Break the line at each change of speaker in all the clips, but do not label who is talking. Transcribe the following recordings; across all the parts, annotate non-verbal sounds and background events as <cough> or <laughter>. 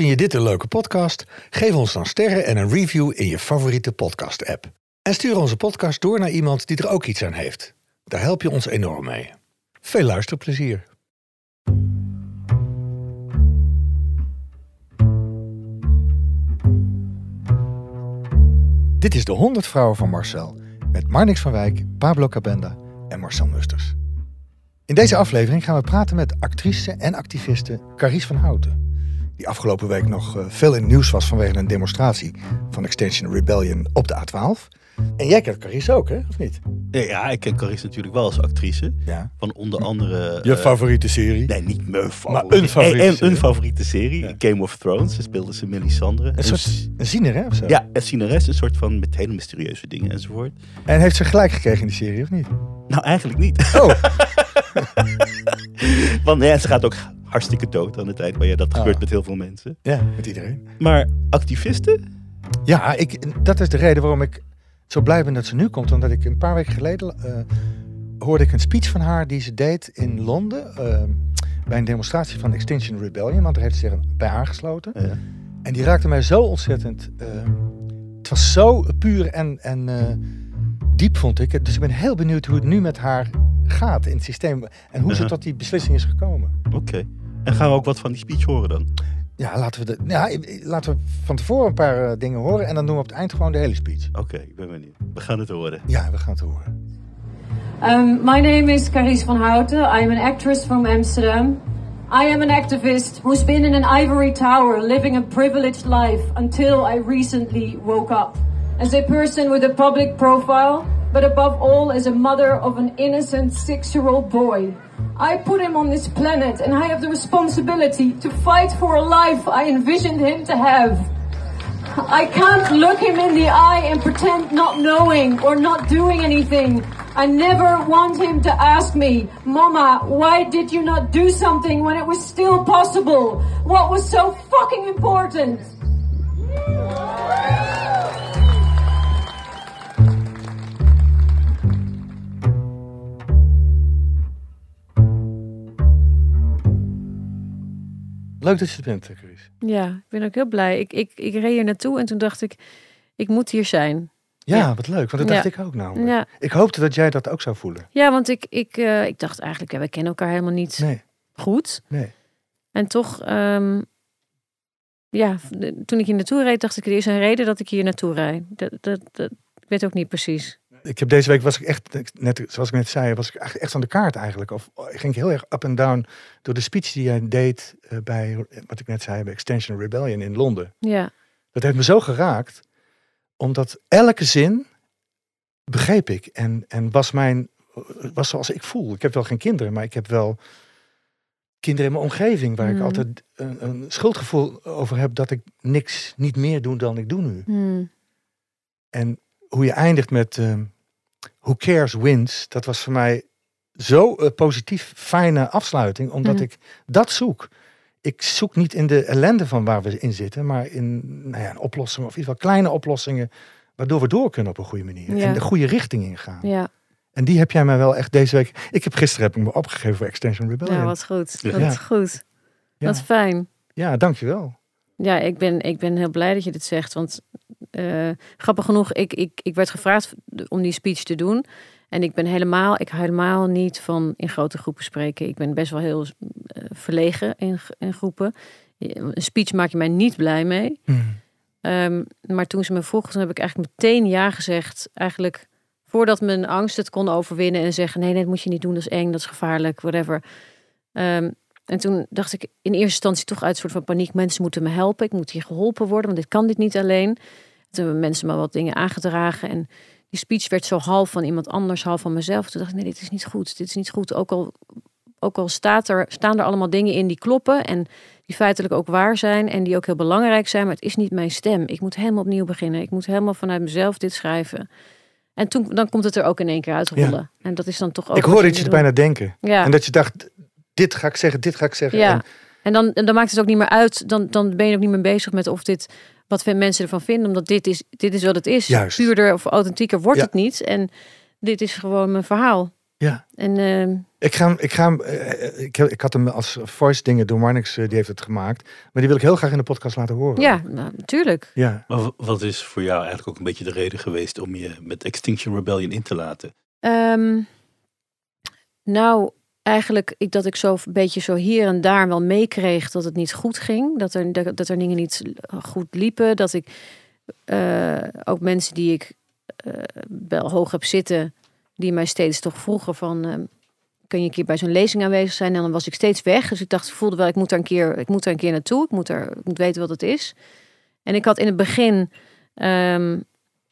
Vind je dit een leuke podcast? Geef ons dan sterren en een review in je favoriete podcast-app. En stuur onze podcast door naar iemand die er ook iets aan heeft. Daar help je ons enorm mee. Veel luisterplezier. Dit is de 100 Vrouwen van Marcel met Marnix van Wijk, Pablo Cabenda en Marcel Musters. In deze aflevering gaan we praten met actrice en activiste Carice van Houten. Die afgelopen week nog eh, veel in het nieuws was vanwege een demonstratie van Extension Rebellion op de A12. En jij kent Carice ook, hè? Of niet?
Ja, ik ken Carice natuurlijk wel als actrice.
Ja.
Van onder andere...
Je
eh,
favoriete serie?
Nee, niet mijn
Maar
favoriete.
een favoriete
En, en
serie.
een favoriete serie.
Ja.
Game of Thrones. Daar speelde ze Melisandre.
Een
En
soort een ziener, hè? Of zo?
Ja, een zieneres. Een soort van met hele mysterieuze dingen enzovoort.
En heeft ze gelijk gekregen in die serie, of niet?
Nou, eigenlijk niet.
Oh, <laughs>
Want ja, ze gaat ook hartstikke dood aan het eind. Maar ja, dat
Ah.
gebeurt met heel veel mensen.
ja, met iedereen.
Maar activisten?
Ja, ik, dat is de reden waarom ik zo blij ben dat ze nu komt. Omdat ik een paar weken geleden eh, hoorde ik een speech van haar die ze deed in Londen. eh, bij een demonstratie van Extinction Rebellion. Want daar heeft ze zich bij aangesloten.
Ja.
En die raakte mij zo ontzettend. eh, het was zo puur en, en diep, vond ik. Dus ik ben heel benieuwd hoe het nu met haar gaat in het systeem. En hoe ze tot die beslissing is gekomen.
Oké. En gaan we ook wat van die speech horen dan?
Ja, laten we, de, ja, laten we van tevoren een paar eh, dingen horen. En dan doen we op het eind gewoon de hele speech.
Oké, ik ben benieuwd. We gaan het horen.
Ja, we gaan het horen.
Um, my name is Carice van Houten. I am an actress from Amsterdam. I am an activist who's been in an ivory tower living a privileged life until I recently woke up. As a person with a public profile, but above all as a mother of an innocent six year old boy. I put him on this planet and I have the responsibility to fight for a life I envisioned him to have. I can't look him in the eye and pretend not knowing or not doing anything. I never want him to ask me, Mama, why did you not do something when it was still possible? What was so fucking important?
Leuk dat je er bent, Chris.
Ja, ik ben ook heel blij. Ik, ik, ik reed hier naartoe en toen dacht ik, ik moet hier zijn.
Ja,
Ja.
wat leuk, want dat
Ja.
dacht ik ook namelijk.
Ja,
Ik hoopte dat jij dat ook zou voelen.
ja want ik, ik, eh, ik dacht eigenlijk, ja, wij kennen elkaar helemaal niet
Nee,
goed.
nee.
En toch, ehm, ja, toen ik hier naartoe reed, dacht ik, er is een reden dat ik hier naartoe rijd. Dat, dat, dat, ik weet ook niet precies.
Ik heb deze week was ik echt, net zoals ik net zei, was ik echt- echt van de kaart eigenlijk. Of oh, ging ik heel erg up en down door de speech die jij deed eh, bij, wat ik net zei, bij Extension Rebellion in Londen.
Ja,
Dat heeft me zo geraakt, omdat elke zin begreep ik en, en was mijn, was zoals ik voel. Ik heb wel geen kinderen, maar ik heb wel kinderen in mijn omgeving waar ik
Mm.
altijd een, een schuldgevoel over heb dat ik niks, niet meer doe dan ik doe nu.
Hmm.
En hoe je eindigt met ehm, Who cares wins, dat was voor mij zo positief fijne afsluiting, omdat
Mhm.
ik dat zoek. Ik zoek niet in de ellende van waar we in zitten, maar in nou ja, een oplossing of in ieder geval kleine oplossingen, waardoor we door kunnen op een goede manier
Ja.
en de goede richting ingaan.
ja,
En die heb jij mij wel echt deze week. Ik heb gisteren heb ik me opgegeven voor Extension Rebellion.
ja, wat goed.
Ja.
Wat goed. Wat fijn.
ja, dankjewel.
Ja, ik ben, ik ben heel blij dat je dit zegt. Want eh, grappig genoeg, ik, ik, ik werd gevraagd om die speech te doen. En ik ben helemaal, ik helemaal niet van in grote groepen spreken. Ik ben best wel heel eh, verlegen in, in groepen. Een speech maak je mij niet blij mee.
Hm.
Ehm, maar toen ze me vroegen, toen heb ik eigenlijk meteen ja gezegd. Eigenlijk voordat mijn angst het kon overwinnen en zeggen: nee, nee, dat moet je niet doen, dat is eng, dat is gevaarlijk, whatever. Ehm, en toen dacht ik in eerste instantie toch uit een soort van paniek: mensen moeten me helpen, ik moet hier geholpen worden, want dit kan dit niet alleen. Toen hebben mensen me wat dingen aangedragen en die speech werd zo half van iemand anders, half van mezelf. Toen dacht ik: nee, dit is niet goed, dit is niet goed. Ook al, ook al staat er, staan er allemaal dingen in die kloppen en die feitelijk ook waar zijn en die ook heel belangrijk zijn, maar het is niet mijn stem. Ik moet helemaal opnieuw beginnen. Ik moet helemaal vanuit mezelf dit schrijven. En toen, dan komt het er ook in één keer uitrollen. En dat is dan toch ook.
ik
je
dat je het bijna denken.
Ja.
En dat je dacht, dit ga ik zeggen, dit ga ik zeggen.
Ja.
En-
En dan, en dan maakt het ook niet meer uit. Dan, dan ben je ook niet meer bezig met of dit wat veel mensen ervan vinden. Omdat dit is, dit is wat het is.
Juist.
Puurder of authentieker wordt
Ja.
het niet. En dit is gewoon mijn verhaal.
Ja.
En ehm,
Ik, ga, hem- ik, ga, hem, eh, ik, heb- ik had hem als voice dingen door Marnix, eh, die heeft het gemaakt. Maar die wil ik heel graag in de podcast laten horen.
ja, nou, natuurlijk.
Ja.
Maar wat is voor jou eigenlijk ook een beetje de reden geweest om je met Extinction Rebellion in te laten?
Ehm, nou, eigenlijk ik, dat ik zo een beetje zo hier en daar wel meekreeg dat het niet goed ging. Dat er, dat, er dingen niet goed liepen. Dat ik eh, ook mensen die ik eh, wel hoog heb zitten, die mij steeds toch vroegen van... ehm, kun je een keer bij zo'n lezing aanwezig zijn? En dan was ik steeds weg. Dus ik dacht, ik voelde wel, ik moet daar een keer, ik moet daar een keer naartoe. Ik moet, er, ik moet weten wat het is. En ik had in het begin... ehm,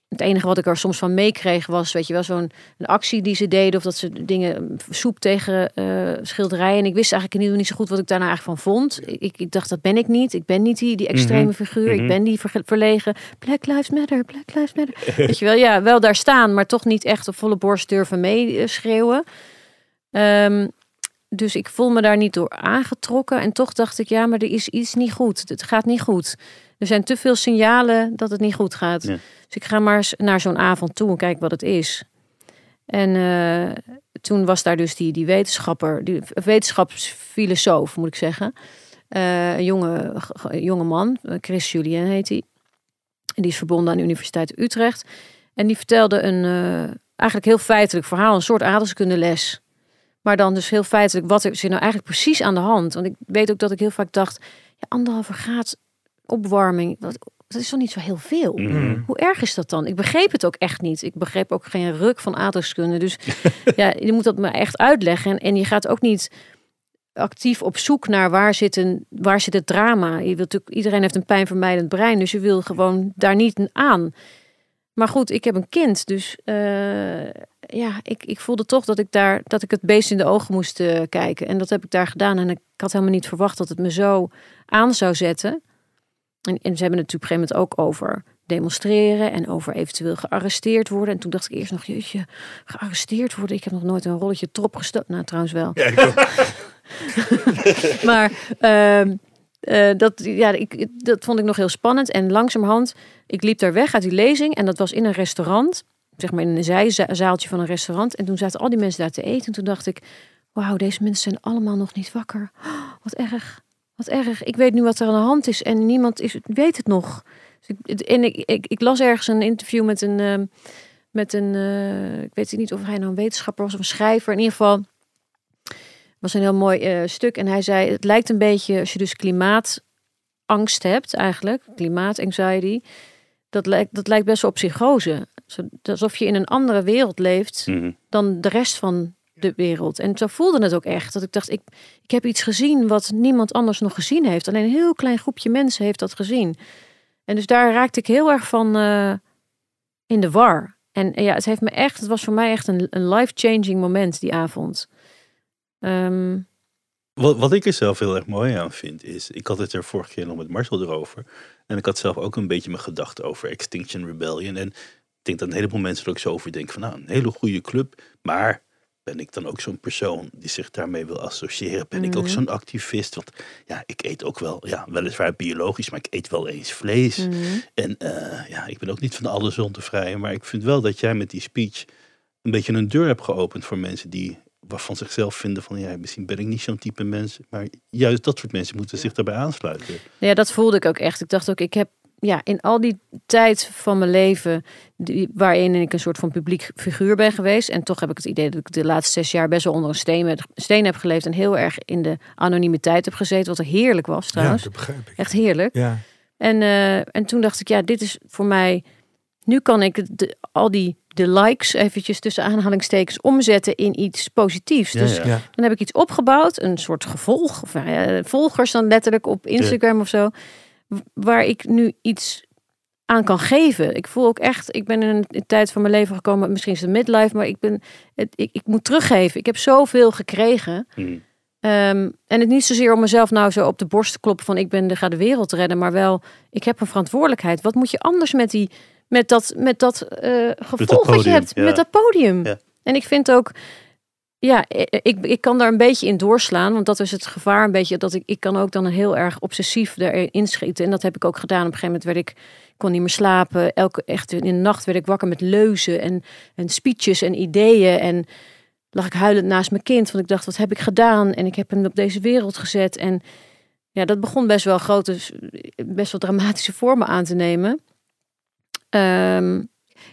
het enige wat ik er soms van meekreeg was, weet je wel, zo'n actie die ze deden. Of dat ze dingen, soep tegen eh, schilderijen. En ik wist eigenlijk niet, niet zo goed wat ik daarna eigenlijk van vond. Ik, ik dacht, dat ben ik niet. Ik ben niet die, die extreme
Mhm.
figuur.
Mhm.
Ik ben die verlegen. Black Lives Matter, Black Lives Matter. weet je wel, ja, wel daar staan, maar toch niet echt op volle borst durven meeschreeuwen. Ehm, dus ik voel me daar niet door aangetrokken. En toch dacht ik, ja, maar er is iets niet goed. Het gaat niet goed. Er zijn te veel signalen dat het niet goed gaat.
Ja.
Dus ik ga maar eens naar zo'n avond toe en kijk wat het is. En eh, toen was daar dus die, die wetenschapper, die wetenschapsfilosoof moet ik zeggen. Eh, een jonge, jonge man, eh, Chris Julien heet hij. En die is verbonden aan de Universiteit Utrecht. En die vertelde een eigenlijk heel feitelijk verhaal, een soort aardrijkskundeles. Maar dan dus heel feitelijk, wat is er nou eigenlijk precies aan de hand? Want ik weet ook dat ik heel vaak dacht, ja, anderhalve graad opwarming, dat, dat is toch niet zo heel veel?
Mhm.
Hoe erg is dat dan? Ik begreep het ook echt niet. Ik begreep ook geen ruk van aardrijkskunde. Dus <laughs> ja, je moet dat me echt uitleggen. En, en je gaat ook niet actief op zoek naar waar zit, een, waar zit het drama. Je wilt natuurlijk, iedereen heeft een pijnvermijdend brein, dus je wil gewoon daar niet aan. Maar goed, ik heb een kind, dus eh, ja, ik, ik voelde toch dat ik daar dat ik het beest in de ogen moest eh, kijken. En dat heb ik daar gedaan. En ik had helemaal niet verwacht dat het me zo aan zou zetten. En, en ze hebben het natuurlijk op een gegeven moment ook over demonstreren en over eventueel gearresteerd worden. En toen dacht ik eerst nog, jeetje, gearresteerd worden. Ik heb nog nooit een rolletje trop gestopt. Nou, trouwens wel.
Ja, ik ook. <laughs>
Maar ehm, eh, dat, ja, ik, dat vond ik nog heel spannend. En langzamerhand, ik liep daar weg uit die lezing. En dat was in een restaurant. Zeg maar in een zijzaaltje van een restaurant. En toen zaten al die mensen daar te eten. En toen dacht ik, wauw, deze mensen zijn allemaal nog niet wakker. Oh, <gasps> wat erg, wat erg. Ik weet nu wat er aan de hand is. En niemand is, weet het nog. Dus ik, en ik, ik, ik las ergens een interview met een... ehm, met een, eh, ik weet niet of hij nou een wetenschapper was of een schrijver. In ieder geval was een heel mooi eh, stuk. En hij zei, het lijkt een beetje, als je dus klimaatangst hebt eigenlijk, klimaatanxiety, dat lijkt, dat lijkt best wel op psychose. Zo- Alsof je in een andere wereld leeft
Mhm.
dan de rest van de wereld. En zo voelde het ook echt. Dat ik dacht, ik, ik heb iets gezien wat niemand anders nog gezien heeft. Alleen een heel klein groepje mensen heeft dat gezien. En dus daar raakte ik heel erg van eh, in de war. En eh, ja, het heeft me echt, het was voor mij echt een, een life-changing moment die avond. Ehm,
Wat, wat ik er zelf heel erg mooi aan vind is, ik had het er vorige keer nog met Marcel erover. En ik had zelf ook een beetje mijn gedachten over Extinction Rebellion. En ik denk dat een heleboel mensen er ook zo over denken van nou, een hele goede club. Maar ben ik dan ook zo'n persoon die zich daarmee wil associëren? Ben ik ook
Mhm.
zo'n activist? Want ja, ik eet ook wel, ja, weliswaar biologisch, maar ik eet wel eens vlees.
mhm.
En eh, ja, ik ben ook niet van alle zonde vrij. Maar ik vind wel dat jij met die speech een beetje een deur hebt geopend voor mensen die waarvan zichzelf vinden van ja, misschien ben ik niet zo'n type mens. Maar juist dat soort mensen moeten zich daarbij aansluiten.
Ja, dat voelde ik ook echt. Ik dacht ook, ik heb ja, in al die tijd van mijn leven, die, waarin ik een soort van publiek figuur ben geweest. En toch heb ik het idee dat ik de laatste zes jaar best wel onder een steen, met- steen heb geleefd. En heel erg in de anonimiteit heb gezeten. Wat er heerlijk was
Ja,
trouwens.
dat begrijp ik.
Echt heerlijk.
Ja.
En, eh, en toen dacht ik, ja, dit is voor mij. Nu kan ik de, al die de likes eventjes tussen aanhalingstekens omzetten in iets positiefs.
Ja,
dus
ja.
Dan heb ik iets opgebouwd, een soort gevolg, of nou volgers dan letterlijk op Instagram of zo, waar ik nu iets aan kan geven. Ik voel ook echt, ik ben in een, een tijd van mijn leven gekomen, misschien is het midlife, maar ik ben, het, ik, ik moet teruggeven. Ik heb zoveel gekregen.
Hm.
Ehm, en het niet zozeer om mezelf nou zo op de borst te kloppen van ik ben de ga de wereld redden, maar wel ik heb een verantwoordelijkheid. Wat moet je anders met die met dat met dat eh, gevolg wat je hebt
ja.
met dat podium?
Ja.
En ik vind ook ja, ik, ik kan daar een beetje in doorslaan, want dat is het gevaar een beetje dat ik ik kan ook dan heel erg obsessief erin schieten en dat heb ik ook gedaan. Op een gegeven moment werd ik kon niet meer slapen. Elke echt in de nacht werd ik wakker met leuzen en en speeches en ideeën en lag ik huilend naast mijn kind. Want ik dacht, wat heb ik gedaan? En ik heb hem op deze wereld gezet. En ja, dat begon best wel grote, best wel dramatische vormen aan te nemen. Ehm,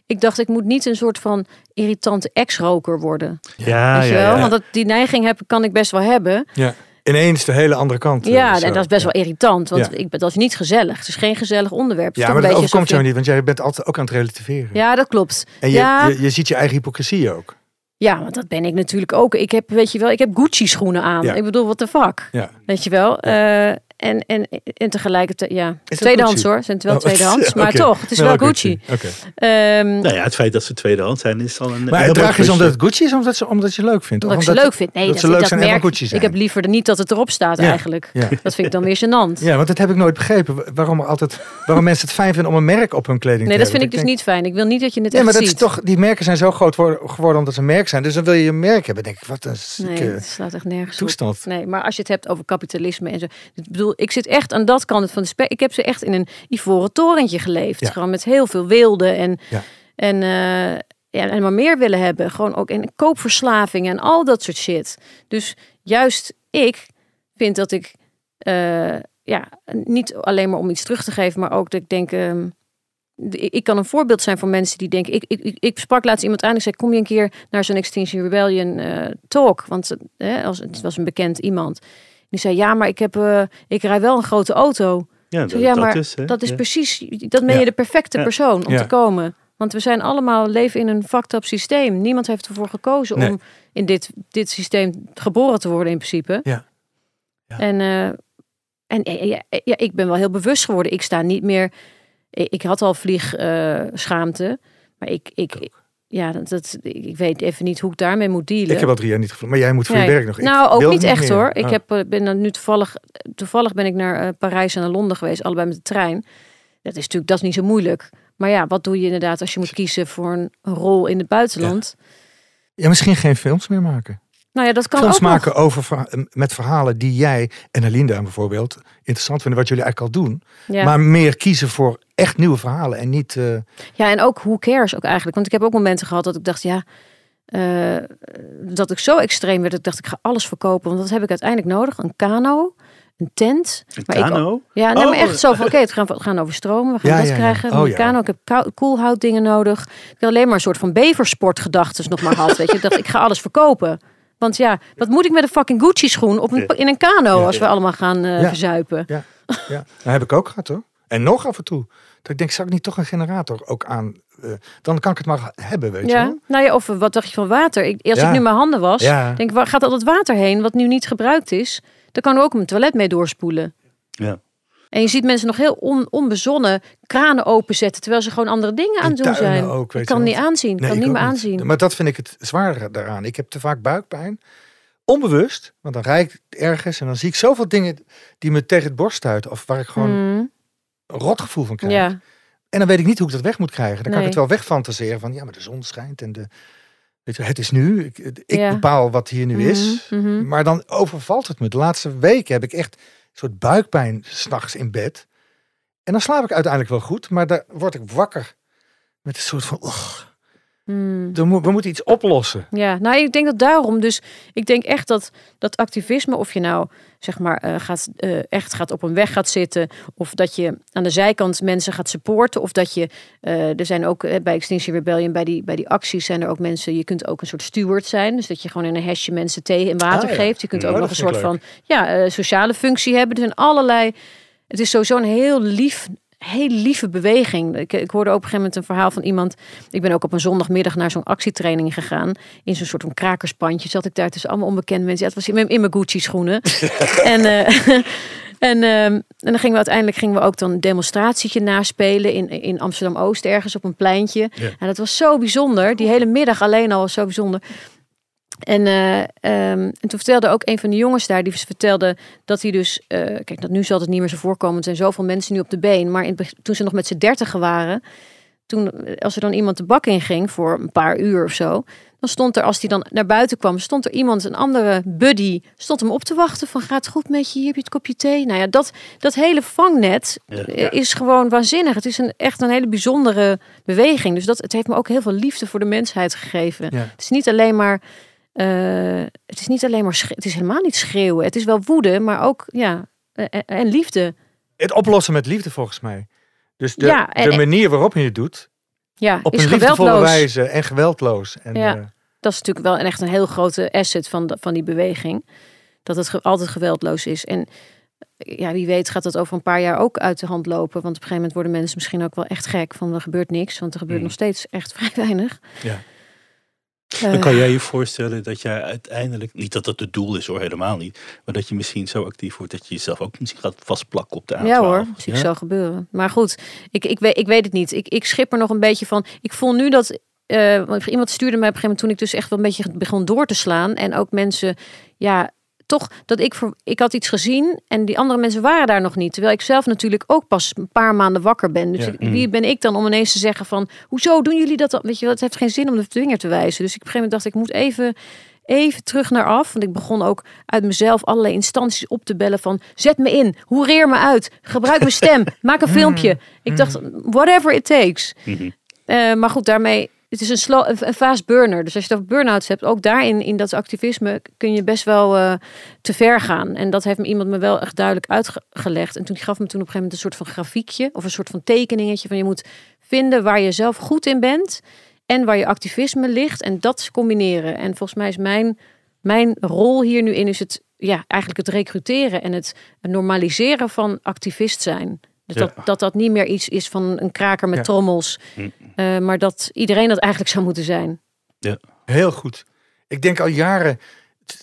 ik dacht, ik moet niet een soort van irritante ex-roker worden.
Ja,
weet je
ja,
wel?
ja.
Want dat, die neiging heb, kan ik best wel hebben.
Ja. Ineens de hele andere kant. eh,
Ja,
zo.
en dat is best wel irritant. Want
Ja.
ik, ben- dat is niet gezellig. Het is geen gezellig onderwerp.
Ja, maar dat overkomt jou
alsof
niet, want jij bent altijd ook aan het relativeren.
Ja, dat klopt.
En je,
ja,
je, je ziet je eigen hypocrisie ook.
ja, want dat ben ik natuurlijk ook. Ik heb, weet je wel, ik heb Gucci schoenen aan.
Ja.
Ik bedoel, wat de fuck.
Ja.
Weet je wel? Eh, en, en, en tegelijkertijd, ja,
het
tweedehands
Gucci?
hoor. Zijn het wel
Oh,
tweedehands, maar toch, het is
Wel
wel Gucci.
Oké.
Ehm,
Nou ja, het feit dat ze tweedehands zijn is al een.
Maar
heel
het ze
mooi
omdat het Gucci is of omdat, ze, omdat je leuk vindt?
Omdat
Of
ik ze leuk vind. Nee,
dat
dat,
ze leuk
dat
zijn
merk,
Gucci zijn.
Ik heb liever niet dat het erop staat
Ja.
eigenlijk.
Ja.
Dat vind ik dan weer gênant.
Ja, want dat heb ik nooit begrepen. Waarom, altijd, waarom <laughs> mensen het fijn vinden om een merk op hun kleding
Nee,
te
dat vind ik
hebben.
dus niet fijn. Ik wil niet dat je het
Ja,
echt
maar dat is toch, die merken zijn zo groot worden- geworden omdat ze een merk zijn. Dus dan wil je je merk hebben. denk ik, wat een
Nee, het slaat echt nergens
toestand.
Nee, maar als je het hebt over kapitalisme en zo. Ik bedoel, ik zit echt aan dat kant van de spek. Ik heb ze echt in een ivoren torentje geleefd.
Ja.
Gewoon met heel veel wilde en,
Ja.
en, eh, ja, en maar meer willen hebben. Gewoon ook in koopverslaving en al dat soort shit. Dus juist ik vind dat ik, eh, ja, niet alleen maar om iets terug te geven, maar ook dat ik denk. ehm, ik kan een voorbeeld zijn voor mensen die denken. Ik, ik, ik- ik sprak laatst iemand aan. Ik zei: Kom je een keer naar zo'n Extinction Rebellion eh, talk? Want eh, als, het was een bekend iemand. Die zei: Ja, maar ik, heb, eh, ik rij wel een grote auto.
Ja, dat,
zei, ja,
dat
maar
is, hè.
dat is
Ja.
precies. Dat ben je de perfecte persoon om te komen. Want we zijn allemaal leven in een fucked up systeem. Niemand heeft ervoor gekozen
Nee.
om in dit, dit systeem geboren te worden in principe.
Ja. Ja.
En, eh, en ja, ja, ik ben wel heel bewust geworden. Ik sta niet meer. Ik, ik had al vliegschaamte. maar ik, ik, ja, dat, dat, ik weet even niet hoe ik daarmee moet dealen.
Ik heb al drie jaar niet gevlogen. Maar jij moet voor
Nee.
je werk nog.
Nou, ook niet echt
meer.
hoor. Ik
Ah.
heb, eh, ben dan nu toevallig, toevallig ben ik naar eh, Parijs en naar Londen geweest, allebei met de trein. Dat is natuurlijk dat is niet zo moeilijk. Maar ja, wat doe je inderdaad als je moet kiezen voor een, rol in het buitenland?
Ja, misschien geen films meer maken.
Nou ja, dat kan
films
ook nog.
maken over, met verhalen die jij en Alinda bijvoorbeeld interessant vinden. Wat jullie eigenlijk al doen.
Ja.
Maar meer kiezen voor echt nieuwe verhalen. En niet... eh,
ja, en ook who cares ook eigenlijk. Want ik heb ook momenten gehad dat ik dacht, ja, eh, dat ik zo extreem werd. Dat ik dacht, ik ga alles verkopen. Want wat heb ik uiteindelijk nodig? Een kano, een tent.
Een
Maar ik-
kano?
Ja, nee, maar
Oh.
echt zo van, oké, het gaan, we gaan over stromen, we gaan
Ja,
dat
ja, ja.
krijgen,
Oh,
een
ja.
kano, ik heb koelhoutdingen nodig. Ik had alleen maar een soort van beversportgedachten nog maar had, weet je. Ik dacht, ik ga alles verkopen. Want ja, wat moet ik met een fucking Gucci schoen op een, in een kano
Ja,
als we allemaal gaan eh,
Ja.
verzuipen?
ja, dat heb ik ook gehad hoor. En nog af en toe. Dat ik denk, zou ik niet toch een generator ook aan... eh, dan kan ik het maar hebben, weet je
Ja,
wel.
nou ja, of wat dacht je van water? Ik, als
Ja.
ik nu mijn handen was,
Ja.
denk ik, waar gaat al dat water heen wat nu niet gebruikt is? Dan kan er ook mijn toilet mee doorspoelen.
Ja.
En je ziet mensen nog heel on, onbezonnen kranen openzetten, terwijl ze gewoon andere dingen aan het doen zijn.
ook, weet
ik
je
kan niet aanzien.
Nee,
kan
ik
niet meer aanzien.
Maar dat vind ik het zware daaraan. Ik heb te vaak buikpijn. Onbewust. Want dan rijd ik ergens en dan zie ik zoveel dingen die me tegen het borst stuiten. Of waar ik gewoon
Mm,
een rotgevoel van krijg.
ja,
En dan weet ik niet hoe ik dat weg moet krijgen. Dan kan ik het wel wegfantaseren van ja, maar de zon schijnt en de, weet je, het is nu. Ik, ik
Ja.
bepaal wat hier nu is.
Mhm, mhm.
Maar dan overvalt het me. De laatste weken heb ik echt een soort buikpijn s'nachts in bed. En dan slaap ik uiteindelijk wel goed, maar dan word ik wakker met een soort van, "Ugh,
Mm.
er moet, we moeten iets oplossen.
Ja, nou, ik denk dat daarom. Dus ik denk echt dat dat activisme, of je nou zeg maar eh, gaat, eh, echt gaat op een weg gaat zitten, of dat je aan de zijkant mensen gaat supporten, of dat je, eh, er zijn ook bij Extinction Rebellion, bij die, bij die acties zijn er ook mensen, je kunt ook een soort steward zijn, dus dat je gewoon in een hesje mensen thee en water
Ah, ja.
geeft. Je kunt
Ja,
ook nog een soort van ja, sociale functie hebben. Er zijn allerlei, het is sowieso een heel lief heel lieve beweging. Ik, ik hoorde op een gegeven moment een verhaal van iemand. Ik ben ook op een zondagmiddag naar zo'n actietraining gegaan. In zo'n soort van krakerspandje zat ik daar tussen allemaal onbekende mensen. Ja, het was in mijn, in mijn Gucci schoenen. <laughs> en, eh, en, ehm, en dan gingen we uiteindelijk gingen we ook dan een demonstratietje naspelen in, in Amsterdam Oost ergens op een pleintje.
Ja.
En dat was zo bijzonder. Die hele middag alleen al was zo bijzonder. En, eh, ehm, en toen vertelde ook een van de jongens daar, die vertelde dat hij dus, eh, kijk, dat nu zal het niet meer zo voorkomen, er zijn zoveel mensen nu op de been, maar in, toen ze nog met z'n dertigen waren, toen, eh, als er dan iemand de bak in ging voor een paar uur of zo, dan stond er, als hij dan naar buiten kwam, stond er iemand, een andere buddy, stond hem op te wachten van gaat het goed met je, hier heb je het kopje thee. Nou ja, dat, dat hele vangnet
Ja.
is gewoon waanzinnig. Het is een, echt een hele bijzondere beweging. Dus dat, het heeft me ook heel veel liefde voor de mensheid gegeven.
Ja.
Het is niet alleen maar eh, het is niet alleen maar het is helemaal niet schreeuwen. Het is wel woede, maar ook ja eh, en, en liefde.
Het oplossen met liefde volgens mij. Dus de,
Ja, en-
de manier waarop je het doet,
Ja,
op
is
een liefdevolle
geweldloos.
wijze en geweldloos. En,
Ja.
eh,
Dat is natuurlijk wel echt een heel grote asset van, van die beweging. Dat het ge- altijd geweldloos is. En eh, ja, wie weet gaat dat over een paar jaar ook uit de hand lopen. Want op een gegeven moment worden mensen misschien ook wel echt gek van er gebeurt niks. Want er gebeurt
Mm.
nog steeds echt <laughs> vrij weinig.
Ja.
Eh,
Dan kan jij je voorstellen dat jij uiteindelijk, niet dat dat het doel is hoor, helemaal niet. Maar dat je misschien zo actief wordt dat je jezelf ook misschien gaat vastplakken op de A12.
Ja hoor, zie ik
Ja?
zo gebeuren. Maar goed, ik, ik, weet, ik weet het niet. Ik, ik schip er nog een beetje van. Ik voel nu dat... eh, want iemand stuurde mij op een gegeven moment toen ik dus echt wel een beetje begon door te slaan. En ook mensen, ja, toch dat ik, voor, ik had iets gezien en die andere mensen waren daar nog niet. Terwijl ik zelf natuurlijk ook pas een paar maanden wakker ben. Dus
Ja.
ik- wie ben ik dan om ineens te zeggen van, hoezo doen jullie dat? Weet je het heeft geen zin om de vinger te wijzen. Dus ik op een gegeven moment dacht ik, moet even even terug naar af. Want ik begon ook uit mezelf allerlei instanties op te bellen van... zet me in, hoereer me uit, gebruik mijn stem, maak een filmpje. Ik dacht, whatever it takes.
Mhm.
Eh, maar goed, daarmee... Het is een, slow, fast burner. Dus als je het burn-outs hebt, ook daarin, in dat activisme, kun je best wel eh, te ver gaan. En dat heeft me iemand me wel echt duidelijk uitgelegd. En toen gaf me toen op een gegeven moment een soort van grafiekje of een soort van tekeningetje van je moet vinden waar je zelf goed in bent en waar je activisme ligt en dat combineren. En volgens mij is mijn, mijn rol hier nu in is het ja, eigenlijk het recruteren en het normaliseren van activist zijn. Dus
Ja.
dat, dat dat niet meer iets is van een kraker met
Ja.
trommels,
Hm.
eh, maar dat iedereen dat eigenlijk zou moeten zijn.
Heel goed. Ik denk al jaren,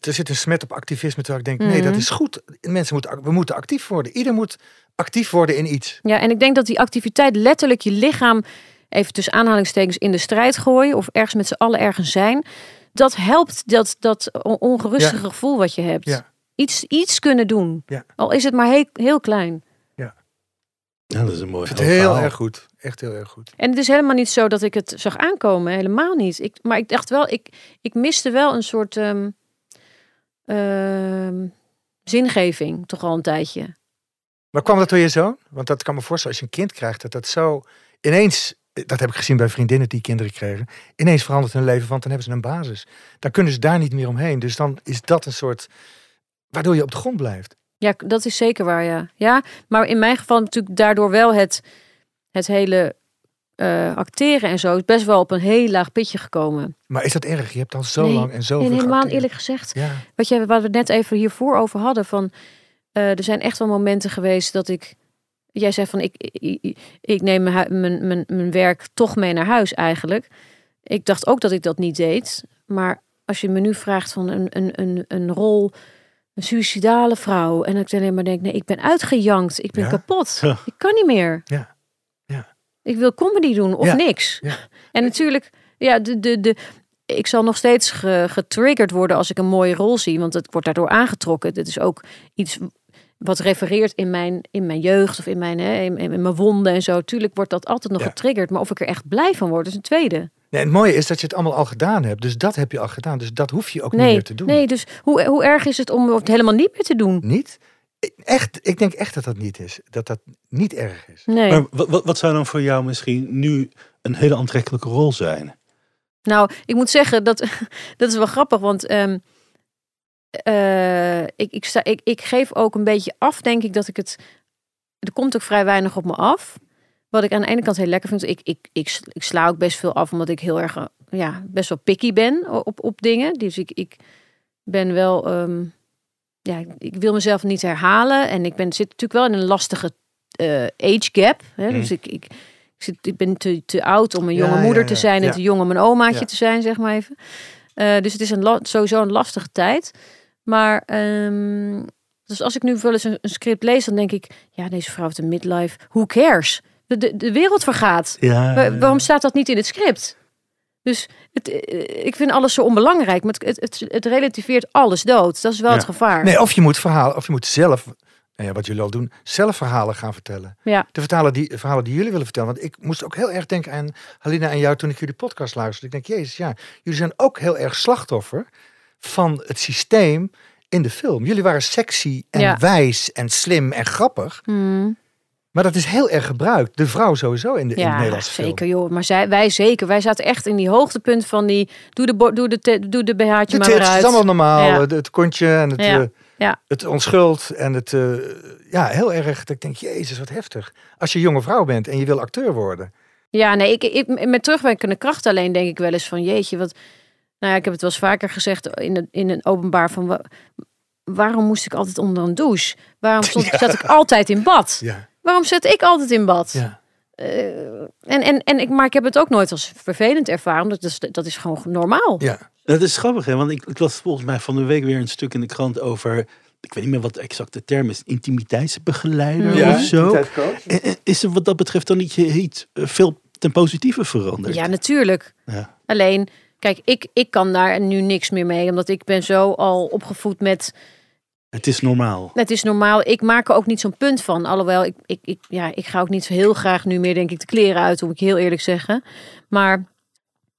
er zit een smet op activisme, terwijl ik denk, nee, dat
Mhm.
is goed. Mensen moeten, we moeten actief worden. Ieder moet actief worden in iets.
Ja, en ik denk dat die activiteit letterlijk je lichaam even tussen aanhalingstekens in de strijd gooien of ergens met z'n allen ergens zijn. Dat helpt dat, dat on- ongerustige gevoel wat je hebt.
Ja.
Iets, iets kunnen doen.
Ja.
Al is het maar heel, heel klein.
Ja, dat is een mooi
Ik vind het heel
verhaal.
erg goed. Echt heel erg goed.
En het is helemaal niet zo dat ik het zag aankomen. Helemaal niet. Ik, maar ik dacht wel, ik, ik miste wel een soort ehm, ehm, zingeving. Toch al een tijdje.
Maar kwam dat door je zoon? Want dat kan me voorstellen, als je een kind krijgt, dat dat zo ineens, dat heb ik gezien bij vriendinnen die kinderen kregen, ineens verandert hun leven, want dan hebben ze een basis. Dan kunnen ze daar niet meer omheen. Dus dan is dat een soort, waardoor je op de grond blijft.
Ja, dat is zeker waar, ja. Ja, maar in mijn geval natuurlijk daardoor wel het, het hele eh, acteren en zo is best wel op een heel laag pitje gekomen.
Maar is dat erg? Je hebt al zo
Nee,
lang en zo
En helemaal eerlijk gezegd,
Ja,
wat jij, wat we net even hiervoor over hadden, van eh, er zijn echt wel momenten geweest dat ik, jij zei van ik, ik, ik neem mijn, mijn, mijn, mijn werk toch mee naar huis eigenlijk. Ik dacht ook dat ik dat niet deed, maar als je me nu vraagt van een, een, een, een rol, een suïcidale vrouw, en ik alleen maar denk, nee, ik ben uitgejankt, ik ben
Ja.
kapot, <laughs>
Ja.
ik kan niet meer.
Ja. Ja.
Ik wil comedy doen of niks.
Ja.
En natuurlijk, ja, de, de, de, ik zal nog steeds ge- getriggerd worden als ik een mooie rol zie, want het wordt daardoor aangetrokken. Dit is ook iets wat refereert in mijn, in mijn jeugd of in mijn, hè, in, in mijn wonden en zo. Tuurlijk wordt dat altijd nog
Ja.
getriggerd, maar of ik er echt blij van word, is een tweede.
Nee, het mooie is dat je het allemaal al gedaan hebt. Dus dat heb je al gedaan. Dus dat hoef je ook niet meer te doen.
nee, dus hoe, hoe erg is het om het helemaal niet meer te doen?
Niet? Echt, ik denk echt dat dat niet is. Dat dat niet erg is.
Nee.
Maar wat, wat, wat zou dan voor jou misschien nu een hele aantrekkelijke rol zijn?
Nou, ik moet zeggen, dat, <laughs> dat is wel grappig, want ehm, eh, ik, ik, sta, ik, ik geef ook een beetje af, denk ik, dat ik het... Er komt ook vrij weinig op me af. Wat ik aan de ene kant heel lekker vind. Ik, ik, ik, ik sla ook best veel af, omdat ik heel erg, eh, ja, best wel picky ben op, op dingen. Dus ik, ik ben wel, ehm, ja, ik wil mezelf niet herhalen. En ik ben, zit natuurlijk wel in een lastige eh, age gap. Hè?
Mm.
Dus ik, ik, ik, zit, ik ben te, te oud om een jonge
ja,
moeder
ja,
te zijn en te jong om een omaatje te zijn, zeg maar even. Dus het is een sowieso een lastige tijd. Maar ehm, dus als ik nu wel eens een, een script lees, dan denk ik, ja, deze vrouw heeft een midlife. Who cares? De, de, de wereld vergaat.
Ja,
waarom staat dat niet in het script? Dus het, eh, ik vind alles zo onbelangrijk. Maar het, het, het, het relativeert alles dood. Dat is wel
Ja.
het gevaar.
Nee, of je moet verhalen, of je moet zelf, nou ja, wat jullie al doen, zelf verhalen gaan vertellen.
Ja.
De verhalen die, verhalen die jullie willen vertellen. Want ik moest ook heel erg denken aan Halina en jou toen ik jullie podcast luisterde. Ik denk, jezus, ja, jullie zijn ook heel erg slachtoffer van het systeem in de film. Jullie waren sexy en
Ja.
wijs en slim en grappig.
Hmm.
Maar dat is heel erg gebruikt. De vrouw sowieso in de, in de
Ja,
Nederlandse film.
zeker joh. Maar zij, wij zeker. Wij zaten echt in die hoogtepunt van die... Doe de, doe de, te- doe de BH'tje
De
maar
het is allemaal normaal.
Ja.
Het, het kontje en het,
Ja.
eh, het onschuld. En het, eh, ja, heel erg. Dat ik denk, jezus, wat heftig. Als je jonge vrouw bent en je wil acteur worden.
Ja, nee, ik, ik, met terugwerkende kracht alleen denk ik wel eens van... Jeetje, wat... Nou ja, ik heb het wel eens vaker gezegd in, een- in een openbaar van... wa- waarom moest ik altijd onder een douche? Waarom stond, <laughs> zat ik altijd in bad?
Ja,
Waarom zat ik altijd in bad?
ja.
Eh, en, en, en ik, maar ik heb het ook nooit als vervelend ervaren. omdat Dat is, dat is gewoon normaal.
ja.
Dat is grappig, hè? want ik, ik las volgens mij van de week weer een stuk in de krant over, ik weet niet meer wat de exacte term is, intimiteitsbegeleider
Ja,
of zo. En- en Is er wat dat betreft dan niet eh, veel ten positieve veranderd?
Ja, natuurlijk.
Ja.
Alleen, kijk, ik, ik kan daar nu niks meer mee. Omdat ik ben zo al opgevoed met...
Het is normaal.
Het is normaal. Ik maak er ook niet zo'n punt van. Alhoewel, ik, ik, ik, ja, ik ga ook niet zo heel graag nu meer, denk ik, de kleren uit. Moet ik heel eerlijk zeggen. Maar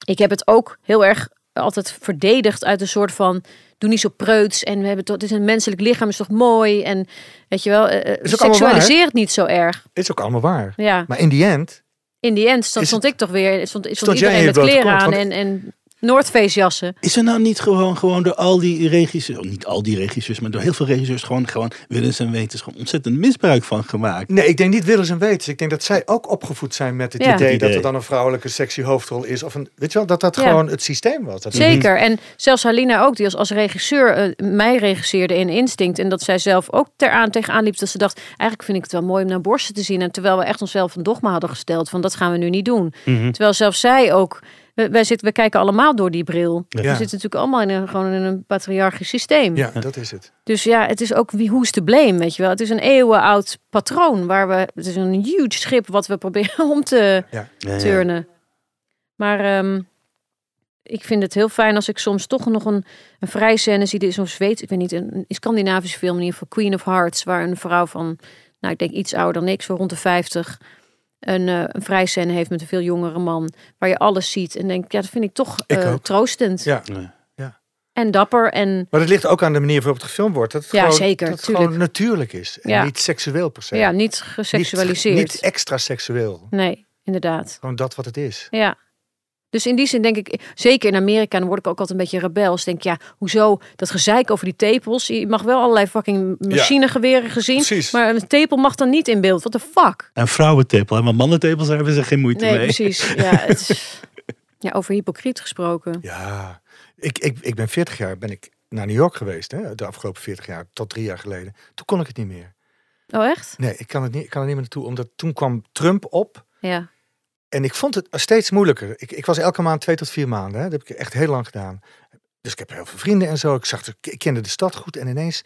ik heb het ook heel erg altijd verdedigd uit een soort van... Doe niet zo preuts. En we hebben toch, het is een menselijk lichaam, is toch mooi. En weet je wel, eh, eh,
Is ook allemaal waar,
seksualiseer het niet zo erg.
Is ook allemaal waar.
Ja,
Maar in die end,
in die end stond, ik toch weer... Stond, stond,
Stond
iedereen
je
met kleren
kont?
aan en, en Noordface jassen.
Is er nou niet gewoon, gewoon door al die regisseurs, oh, niet al die regisseurs, maar door heel veel regisseurs gewoon, gewoon willens en wetens gewoon ontzettend misbruik van gemaakt?
nee, ik denk niet willens en wetens. Ik denk dat zij ook opgevoed zijn met het
Ja.
idee dat er dan een vrouwelijke sexy hoofdrol is. Of een, weet je wel, dat dat
Ja.
gewoon het systeem was. Dat
Zeker. En zelfs Halina ook, die als, als regisseur eh, mij regisseerde in Instinct. En dat zij zelf ook teraan tegenaan liep. Dat ze dacht, eigenlijk vind ik het wel mooi om naar borsten te zien. En terwijl we echt onszelf een dogma hadden gesteld van dat gaan we nu niet doen.
Mhm.
Terwijl zelfs zij ook, we, wij zitten, we kijken allemaal door die bril.
Ja.
We zitten natuurlijk allemaal in een, gewoon in een patriarchisch systeem.
Ja, dat is het.
Dus ja, het is ook wie hoe is te blame, weet je wel. Het is een eeuwenoud patroon waar we, het is een huge schip wat we proberen <laughs> om te
Ja, ja.
turnen. Maar ehm, ik vind het heel fijn als ik soms toch nog een, een vrij scène zie. Die is zo'n Zweeds, ik weet niet, een, een Scandinavische film in ieder geval, Queen of Hearts, waar een vrouw van, nou ik denk iets ouder dan ik, zo rond de 50, een, eh een vrij scène heeft met een veel jongere man, waar je alles ziet en denk, ja, dat vind ik toch
Ik
eh, troostend
Ja.
Ja.
en dapper en
Maar het ligt ook aan de manier waarop het gefilmd wordt. Dat het
Ja,
gewoon,
zeker,
dat het gewoon natuurlijk is. En
Ja.
niet seksueel per se.
ja, niet geseksualiseerd.
Niet, niet extra seksueel.
Nee, inderdaad.
Gewoon dat wat het is.
Ja. Dus in die zin denk ik, zeker in Amerika, dan word ik ook altijd een beetje rebels. Denk ja, hoezo dat gezeik over die tepels? Je mag wel allerlei fucking machinegeweren gezien,
Precies.
maar een tepel mag dan niet in beeld. What the fuck?
En vrouwentepel, hè, maar mannentepels daar hebben ze geen moeite
Nee,
mee.
precies. <laughs> Ja, het is, ja, over hypocriet gesproken.
Ja, ik, ik, ik ben 40 jaar ben ik naar New York geweest. Hè, de afgelopen 40 jaar, tot drie jaar geleden. Toen kon ik het niet meer.
Oh, echt?
Nee, ik kan, het niet, ik kan er niet meer naartoe. Omdat toen kwam Trump op.
Ja.
En ik vond het steeds moeilijker. Ik, ik was elke maand twee tot vier maanden. Hè. Dat heb ik echt heel lang gedaan. Dus ik heb heel veel vrienden en zo. Ik, zag, ik kende de stad goed. En ineens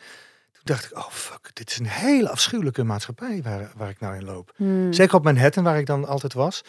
toen dacht ik, oh fuck, dit is een hele afschuwelijke maatschappij waar, waar ik nou in loop.
Hmm.
Zeker op Manhattan, waar ik dan altijd was.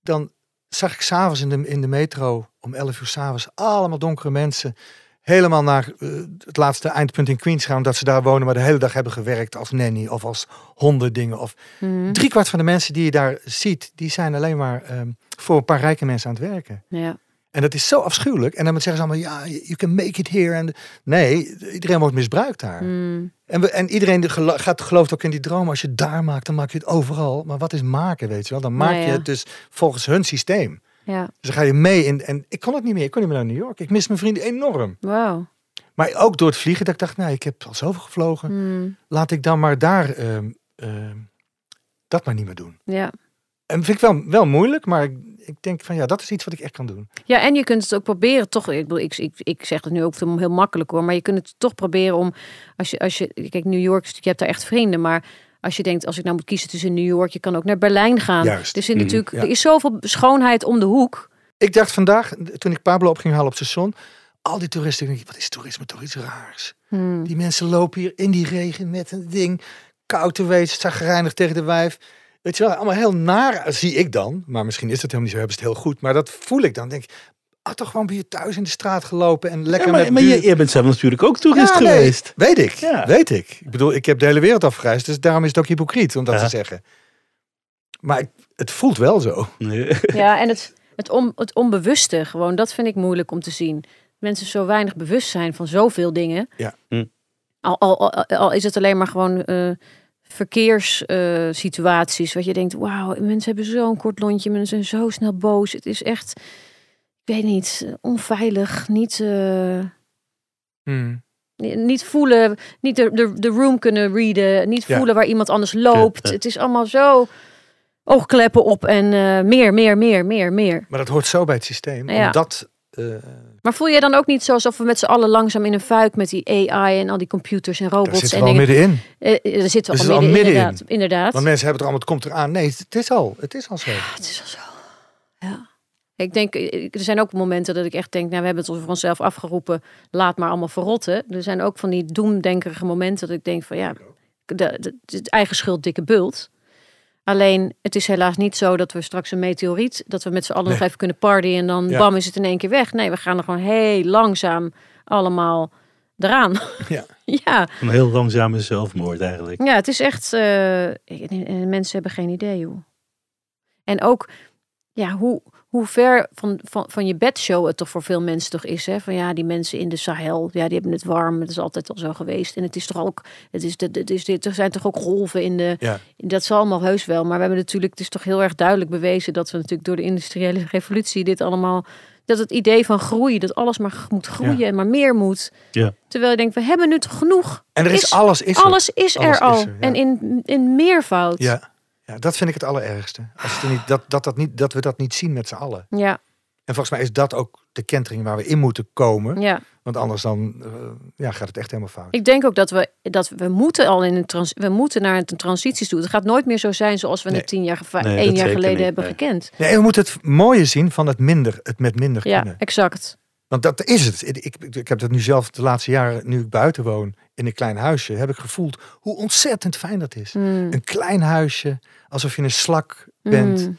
Dan zag ik s'avonds in de, in de metro om 11 uur s'avonds allemaal donkere mensen. Helemaal naar eh, het laatste eindpunt in Queens gaan, omdat ze daar wonen, maar de hele dag hebben gewerkt als nanny of als hondendingen. Of
Mhm.
driekwart van de mensen die je daar ziet, die zijn alleen maar ehm, voor een paar rijke mensen aan het werken.
Ja.
En dat is zo afschuwelijk. En dan zeggen ze allemaal, ja, you can make it here. En nee, iedereen wordt misbruikt daar.
Hmm.
En, we, en iedereen gelo- gaat, gelooft ook in die droom. Als je het daar maakt, dan maak je het overal. Maar wat is maken, weet je wel? Dan maak
Nou ja.
je het dus volgens hun systeem.
Ja.
Dus dan ga je mee in. En ik kon het niet meer. Ik kon niet meer naar New York. Ik mis mijn vrienden enorm.
Wauw.
Maar ook door het vliegen, dat ik dacht, nou, ik heb al zoveel gevlogen.
Hmm.
Laat ik dan maar daar ehm, ehm, dat maar niet meer doen.
Ja.
En vind ik wel, wel moeilijk, maar ik, ik denk van ja, dat is iets wat ik echt kan doen.
Ja, en je kunt het ook proberen, toch? Ik, bedoel, ik, ik, ik zeg het nu ook heel makkelijk hoor, maar je kunt het toch proberen om, als je, als je kijk, New York, je hebt daar echt vrienden, maar als je denkt, als ik nou moet kiezen tussen New York, je kan ook naar Berlijn gaan.
Juist.
Dus er,
Mhm.
natuurlijk,
Ja.
er is zoveel schoonheid om de hoek.
Ik dacht vandaag, toen ik Pablo op ging halen op het station, al die toeristen, ik wat is toerisme toch iets raars?
Hmm.
Die mensen lopen hier in die regen met een ding, koud te wezen, zagrijnig tegen de wijf. Weet je wel, allemaal heel naar zie ik dan. Maar misschien is het helemaal niet zo, hebben ze het heel goed. Maar dat voel ik dan. Denk ik, had toch gewoon bij je thuis in de straat gelopen en lekker
Ja, maar
met
maar
buur-
je, je bent zelf natuurlijk ook toerist
Ja, nee,
geweest.
weet ik,
Ja.
weet ik. Ik bedoel, ik heb de hele wereld afgereisd, dus daarom is het ook hypocriet om dat
Ja.
te zeggen. Maar ik- het voelt wel zo.
Nee. <laughs>
Ja, en het, <laughs> het, on, het onbewuste, gewoon, dat vind ik moeilijk om te zien. Mensen zo weinig bewust zijn van zoveel dingen.
Ja.
Hm.
Al, al, al, al is het alleen maar gewoon eh, verkeerssituaties. wat je denkt, wauw, mensen hebben zo'n kort lontje, mensen zijn zo snel boos. Het is echt, ik weet niet, onveilig, niet, eh,
Hmm.
niet voelen, niet de, de, de room kunnen readen, niet
Ja.
voelen waar iemand anders loopt.
Ja.
Het is allemaal zo oogkleppen op en eh, meer, meer, meer, meer, meer.
Maar dat hoort zo bij het systeem.
Ja.
Omdat, eh,
Maar voel jij dan ook niet zo alsof we met z'n allen langzaam in een fuik met die AI en al die computers en
daar
robots
zitten
en
we al
dingen.
middenin.
Eh, er zitten we
Er
al
zit al
midden,
middenin.
inderdaad. inderdaad.
Want mensen hebben er allemaal, het komt eraan. Nee, het is al. Het is al zo.
Het is al zo. Ja. Ik denk, eh, er zijn ook momenten dat ik echt denk, nou, we hebben het voor onszelf afgeroepen, laat maar allemaal verrotten. Er zijn ook van die doemdenkerige momenten dat ik denk van ja, de, eigen schuld dikke bult. Alleen, het is helaas niet zo dat we straks een meteoriet, dat we met z'n allen nog even kunnen partyen en dan
Ja.
bam is het in één keer weg. Nee, we gaan er gewoon heel langzaam allemaal eraan.
Ja. <laughs>
ja.
Een heel langzame zelfmoord eigenlijk.
Ja, het is echt. eh, en mensen hebben geen idee, joh. En ook, ja, hoe, hoe ver van, van, van je bedshow het toch voor veel mensen toch is. Hè? Van ja, die mensen in de Sahel, ja, die hebben het warm. Het is altijd al zo geweest. En het is toch ook, het is, het is, dit, er zijn toch ook golven in de.
Ja.
Dat zal allemaal heus wel. Maar we hebben natuurlijk, het is toch heel erg duidelijk bewezen dat we natuurlijk door de industriële revolutie dit allemaal. Dat het idee van groei, dat alles maar moet groeien en maar meer moet.
Ja.
Terwijl je denkt, we hebben nu toch genoeg.
En er is,
Is-
alles is er.
Alles is
Alles
er al.
is er.
En in, in meervoud.
Ja. Ja, dat vind ik het allerergste. Als het niet, dat, dat, dat, niet, dat we dat niet zien met z'n allen.
Ja,
En volgens mij is dat ook de kentering waar we in moeten komen.
ja.
Want anders dan eh, ja, gaat het echt helemaal fout.
Ik denk ook dat we, dat we moeten al in een trans, we moeten naar een transities toe. Het gaat nooit meer zo zijn zoals we
Nee.
het tien jaar,
Nee,
één jaar geleden
niet,
hebben
nee.
gekend.
Nee, en we moeten het mooie zien van het minder, het met minder
Ja,
kunnen.
exact.
Want dat is het. Ik, ik, heb dat nu zelf de laatste jaren, nu ik buiten woon, in een klein huisje, heb ik gevoeld hoe ontzettend fijn dat is.
Mm.
Een klein huisje, alsof je een slak bent.
Mm.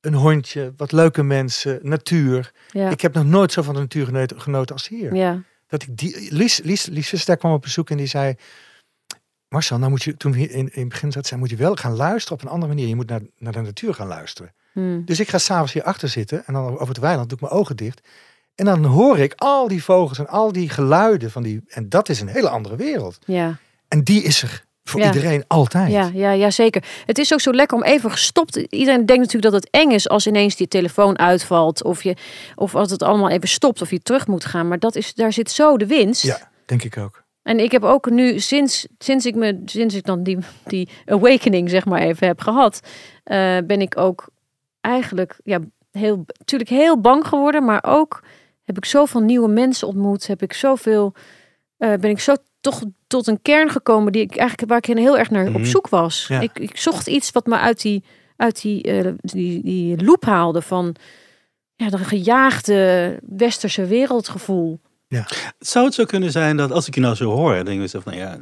Een hondje, wat leuke mensen, natuur.
Ja.
Ik heb nog nooit zo van de natuur genoten, genoten als hier.
ja.
Dat ik die, Lies, Lies, kwam op bezoek en die zei... Marcel, nou moet je, toen we in, in het begin zaten, zei, moet je wel gaan luisteren op een andere manier. Je moet naar, naar de natuur gaan luisteren.
Mm.
Dus ik ga s'avonds hier achter zitten en dan over het weiland doe ik mijn ogen dicht. En dan hoor ik al die vogels en al die geluiden van die... En dat is een hele andere wereld.
Ja.
En die is er voor
Ja.
iedereen altijd.
Ja, ja, ja, zeker. Het is ook zo lekker om even gestopt. Iedereen denkt natuurlijk dat het eng is als ineens die telefoon uitvalt. Of, je, of als het allemaal even stopt of je terug moet gaan. Maar dat is, daar zit zo de winst.
Ja, denk ik ook.
En ik heb ook nu, sinds, sinds, ik, me, sinds ik dan die, die awakening zeg maar even heb gehad, eh, ben ik ook eigenlijk ja, heel, natuurlijk heel bang geworden. Maar ook heb ik zoveel nieuwe mensen ontmoet. Heb ik zoveel, eh, ben ik zo toch tot een kern gekomen die ik eigenlijk waar ik heel erg naar op
Mhm.
zoek was.
Ja.
Ik, ik zocht iets wat me uit die, uit die, eh, die, die loop haalde van ja, dat gejaagde westerse wereldgevoel.
Zou het zo kunnen zijn dat als ik je nou zo hoor, dan denk ik zelf, nou ja,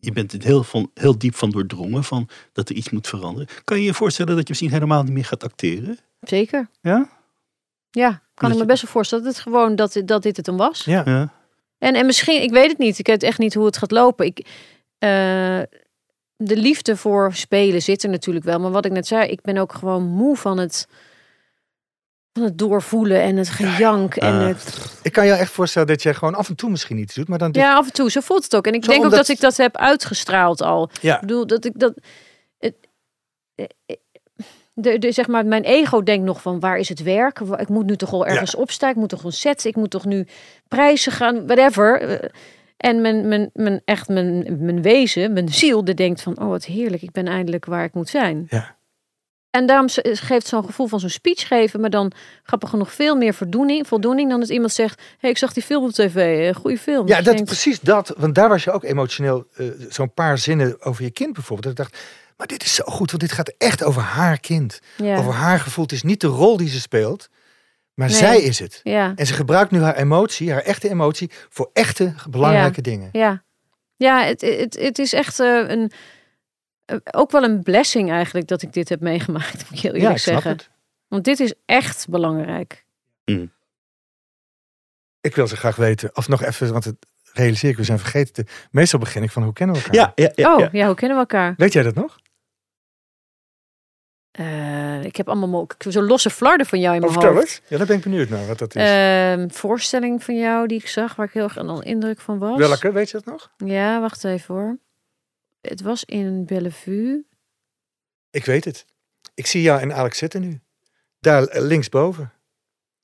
je bent er heel, van, heel diep van doordrongen van dat er iets moet veranderen. Kan je je voorstellen dat je misschien helemaal niet meer gaat acteren?
Zeker.
Ja?
Ja, kan
Dat
ik me
je-
best wel voorstellen dat het gewoon dat, dat dit het dan was.
Ja.
Ja.
En, en misschien, ik weet het niet. Ik weet echt niet hoe het gaat lopen. Ik, eh, de liefde voor spelen zit er natuurlijk wel. Maar wat ik net zei, ik ben ook gewoon moe van het, van het doorvoelen en het gejank. En
Ah.
het,
Ik kan je echt voorstellen dat jij gewoon af en toe misschien iets doet, maar dan...
ja, af en toe. Zo voelt het ook. En ik
Zo
denk ook dat ik dat heb uitgestraald al.
Ja.
Ik bedoel, dat ik dat... Het, eh, de, de, zeg maar, mijn ego denkt nog van waar is het werk? Ik moet nu toch al ergens opstaan. Ik moet toch een set. Ik moet toch nu prijzen gaan. Whatever. Eh, En mijn, mijn, mijn, echt mijn, mijn wezen, mijn ziel, die denkt van oh wat heerlijk. Ik ben eindelijk waar ik moet zijn.
Ja.
En daarom z- geeft zo'n gevoel van zo'n speech geven me dan grappig genoeg veel meer voldoening, voldoening dan dat iemand zegt: hey, ik zag die film op tv, een goede film.
Ja,
Dus
dat,
denkt,
precies dat. Want daar was je ook emotioneel. eh, Zo'n paar zinnen over je kind bijvoorbeeld. Dat ik dacht, maar dit is zo goed, want dit gaat echt over haar kind.
ja,
Over haar gevoel. Het is niet de rol die ze speelt, maar
Nee.
zij is het.
ja.
En ze gebruikt nu haar emotie, haar echte emotie, voor echte belangrijke dingen.
Ja, ja het, het, het is echt eh, een, eh, ook wel een blessing eigenlijk dat ik dit heb meegemaakt, <laughs> moet ik heel
Ja,
eerlijk
ik snap
zeggen.
het.
Want dit is echt belangrijk.
Ik wil ze graag weten, of nog even, want het realiseer ik, we zijn vergeten. Te, meestal begin ik van hoe kennen we elkaar?
Ja, ja, ja.
oh,
ja.
ja. hoe kennen we elkaar?
Weet jij dat nog?
Eh, ik heb allemaal zo'n losse flarden van jou in
Oh,
mijn
vertel
hoofd.
eens. Ja, daar ben ik benieuwd naar wat dat is.
Ehm, voorstelling van jou die ik zag, waar ik heel erg de indruk van was.
Welke, weet je dat nog?
Ja, wacht even hoor. Het was in Bellevue.
Ik weet het. Ik zie jou en Alex zitten nu. Daar eh, linksboven.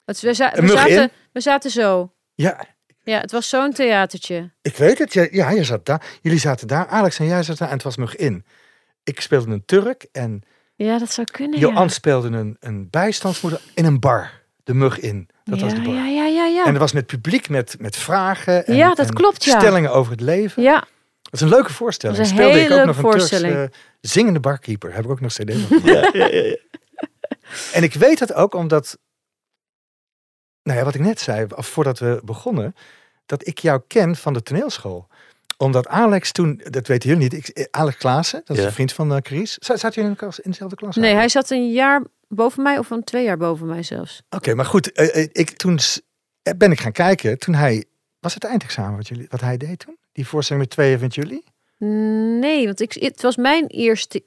Het, we, za-
Een
we,
mug
zaten, we zaten zo.
Ja,
Ja, het was zo'n theatertje.
ik weet het. Ja, ja, je zat daar. Jullie zaten daar. Alex en jij zaten daar. En het was mug in. Ik speelde een Turk en
Ja, dat zou kunnen.
Johan
ja.
speelde een, een bijstandsmoeder in een bar. De mug in. Dat
ja,
was de bar.
ja, ja, ja, ja.
En dat was met publiek, met, met vragen. En,
Ja, dat
en
klopt, ja.
Stellingen over het leven.
ja,
Dat is een leuke voorstelling.
Dat is een
Speelde ik
hele
ook nog een Turks zingende barkeeper. Heb ik ook nog cd van. <laughs>
Ja, ja, ja.
En ik weet het ook omdat, nou ja, wat ik net zei, voordat we begonnen, dat ik jou ken van de toneelschool. Omdat Alex toen, dat weten jullie niet, ik, Alex Klaassen, dat is
Ja.
een vriend van uh, Chris. Zat, zaten jullie in, de in dezelfde klas?
nee, hij zat een jaar boven mij of een twee jaar boven mij zelfs.
Oké, maar goed, eh, eh, ik, toen ben ik gaan kijken, toen hij, was het eindexamen wat, jullie, wat hij deed toen? Die voorstelling met tweeën van jullie?
Nee, want ik, het was mijn eerste,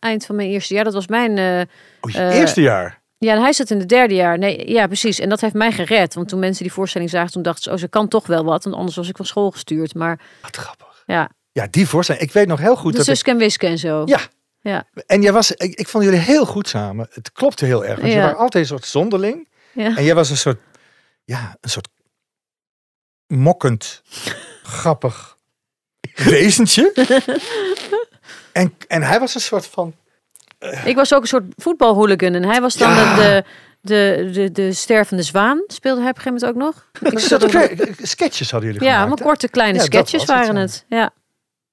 eind van mijn eerste jaar. Dat was mijn, eh,
Oh, je eerste jaar?
Ja, en hij zat in het derde jaar. Nee, ja, precies. En dat heeft mij gered. Want toen mensen die voorstelling zagen, toen dachten ze, oh, ze kan toch wel wat. Want anders was ik van school gestuurd. Maar
Wat grappig.
ja,
Ja, die voorstelling. Ik weet nog heel goed
de
dat ik
en Wiske en zo.
Ja.
Ja.
En jij was, ik, ik vond jullie heel goed samen. Het klopte heel erg. Want je waren altijd een soort zonderling.
Ja.
En jij was een soort, ja, een soort mokkend, grappig <laughs> wezentje. en, en hij was een soort van,
Ik was ook een soort voetbalhooligan. En hij was dan
Ja.
de, de, de, de stervende zwaan. Speelde hij op een gegeven moment ook nog. Ik zat ook-
kle- sketches hadden jullie
ja,
gemaakt.
maar korte kleine
Ja,
sketches
het,
waren
ja.
het. Ja,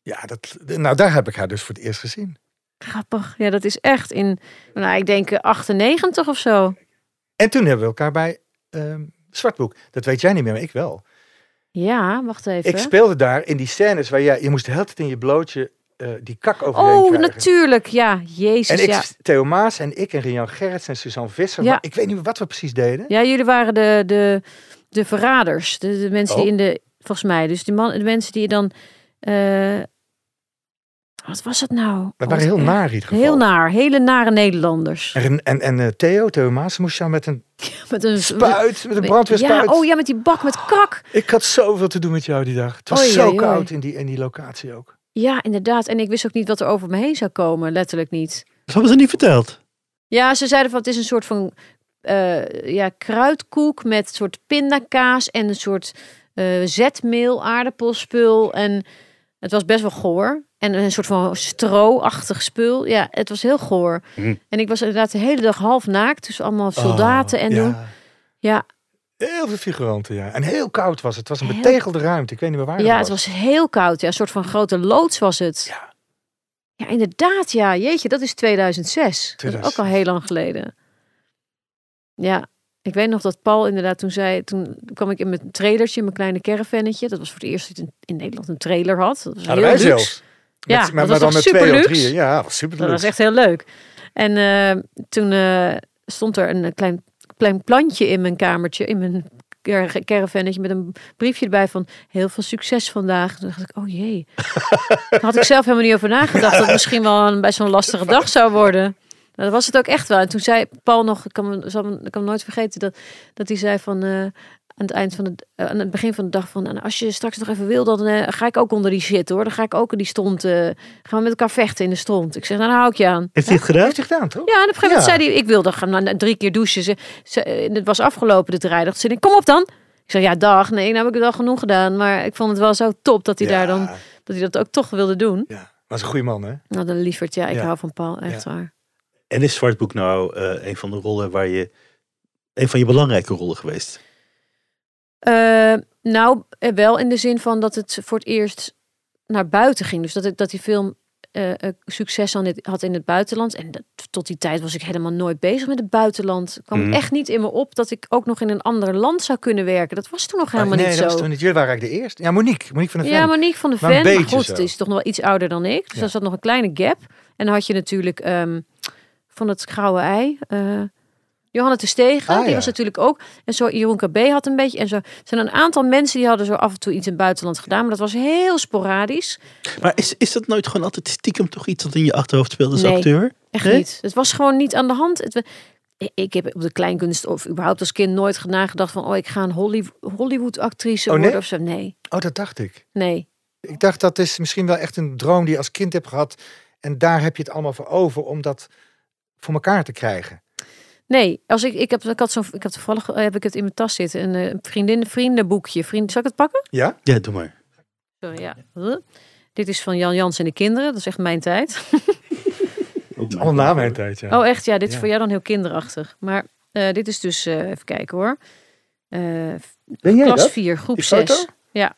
Ja, dat, nou daar heb ik haar dus voor het eerst gezien.
grappig. Ja, dat is echt in, nou, ik denk eh, 98 of zo.
En toen hebben we elkaar bij ehm, Zwartboek. Dat weet jij niet meer, maar ik wel.
Ja, wacht even.
Ik speelde daar in die scènes waar jij, je moest de hele tijd in je blootje eh, die kak over je
Oh,
krijgen.
natuurlijk. Ja, jezus.
En ik,
ja.
Theo Maas en ik en Rian Gerrits en Suzanne Visser.
Ja.
maar ik weet niet wat we precies deden.
ja, jullie waren de, de, de verraders. De, de mensen die
Oh.
in de, volgens mij, dus de, man, de mensen die dan, eh, wat was het nou?
We waren heel naar in ieder geval.
Heel naar, hele nare Nederlanders.
En, en, en eh, Theo, Theo Maas moest jou met een <laughs>
Met een
spuit, met een
Ja,
brandweerspuit.
oh ja, met die bak met kak.
Ik had zoveel te doen met jou die dag. Het was zo koud in die, in die locatie ook.
Ja, inderdaad. En ik wist ook niet wat er over me heen zou komen, letterlijk niet.
Dat hebben ze niet verteld.
Ja, ze zeiden van het is een soort van eh, ja, kruidkoek met soort pindakaas en een soort eh, zetmeel, aardappelspul. En het was best wel goor. En een soort van stro-achtig spul. Ja, het was heel goor.
Hm.
En ik was inderdaad de hele dag half naakt. Dus allemaal soldaten
Oh,
en
ja.
doen. Ja,
Heel veel figuranten, ja. En heel koud was het. Het was een
Heel-
betegelde ruimte. Ik weet niet meer waar
ja,
het
het was heel koud. Ja, een soort van grote loods was het.
Ja.
Ja, inderdaad. Ja, jeetje, dat is 2006. Dat is ook
2006.
al heel lang geleden. Ja, ik weet nog dat Paul inderdaad toen zei... Toen kwam ik in mijn trailertje, mijn kleine caravannetje. Dat was voor het eerst dat ik in, Nederland een trailer had. Dat was
Hadden
heel
wij
luxe.
zelfs.
Ja,
Met, maar,
was
dan met twee of drieën. Ja, dat was super
Dat was echt heel leuk. En toen eh, stond er een klein, klein plantje in mijn kamertje, in mijn car- caravannetje, met een briefje erbij van heel veel succes vandaag. Toen dacht ik, oh jee. Daar had ik zelf helemaal niet over nagedacht dat het misschien wel een best wel lastige dag zou worden. Nou, dat was het ook echt wel. En toen zei Paul nog, ik kan, nooit vergeten, dat, dat hij zei van... eh, aan het eind van de, eh, aan het begin van de dag van, nou, als je straks nog even wil, dan eh, ga ik ook onder die shit hoor. Dan ga ik ook in die stond, eh, gaan we met elkaar vechten in de stront. Ik zeg, nou, dan hou ik je aan.
Heeft hij het gedaan?
Heeft hij gedaan, toch?
Ja, en op een gegeven moment
Ja.
zei hij, ik wilde gaan na drie keer douchen. Ze, ze, en het was afgelopen, de draaidag. Ze zei, kom op dan. Ik zei, ja, dag. Nee, nou heb ik het al genoeg gedaan. Maar ik vond het wel zo top dat hij
Ja,
daar dan, dat hij dat ook toch wilde doen.
Ja, was een goede man, hè?
Nou, dan lieverd, ja, ik
Ja.
hou van Paul, echt waar.
En is Zwartboek nou eh, een van de rollen waar je... Een van je belangrijke rollen geweest?
Eh, nou, eh, wel in de zin van dat het voor het eerst naar buiten ging. Dus dat, het, dat die film eh, succes had in het buitenland. En dat, tot die tijd was ik helemaal nooit bezig met het buitenland. Het kwam
Mhm.
echt niet in me op dat ik ook nog in een ander land zou kunnen werken. Dat was toen nog helemaal
nee,
niet
dat
zo.
was toen niet. Jullie waren eigenlijk de eerste. Ja, Monique. Monique van de
Ja,
Ven.
Monique van de
Maar
Ven. Maar
beetje
goed,
zo.
het is toch nog wel iets ouder dan ik. Dus
Ja.
daar zat nog een kleine gap. En dan had je natuurlijk ehm, van het grauwe ei. eh Johanna de Stegen,
Ah,
die
ja.
was natuurlijk ook. En zo Jeroen KB had een beetje. En zo er zijn een aantal mensen die hadden zo af en toe iets in het buitenland gedaan. Maar dat was heel sporadisch.
Maar is, is dat nooit gewoon altijd stiekem toch iets dat in je achterhoofd speelt als
Nee.
acteur?
Echt
Nee?
niet. Het was gewoon niet aan de hand. Het, ik- heb op de kleinkunst of überhaupt als kind nooit nagedacht van... oh, ik ga een Holly- Hollywood actrice
Oh, nee?
worden of zo. Nee,
Oh, dat dacht ik.
nee.
Ik dacht dat is misschien wel echt een droom die je als kind hebt gehad. En daar heb je het allemaal voor over om dat voor elkaar te krijgen.
Nee, als ik, ik heb, ik had zo'n, ik heb toevallig heb ik het in mijn tas zitten, een eh, vriendin, vriendenboekje. Vriend, zal ik het pakken?
Ja?
Ja, doe maar.
Sorry, ja. Huh? Dit is van Jan Jans en de kinderen. Dat is echt mijn tijd. <laughs>
Ook
Allemaal na mijn tijd, ja.
Oh, echt? Ja, dit is
Ja.
voor jou dan heel kinderachtig. Maar eh, dit is dus, eh, even kijken hoor. Eh,
Ben jij
klas
dat?
4, groep
Die foto?
6. Ja.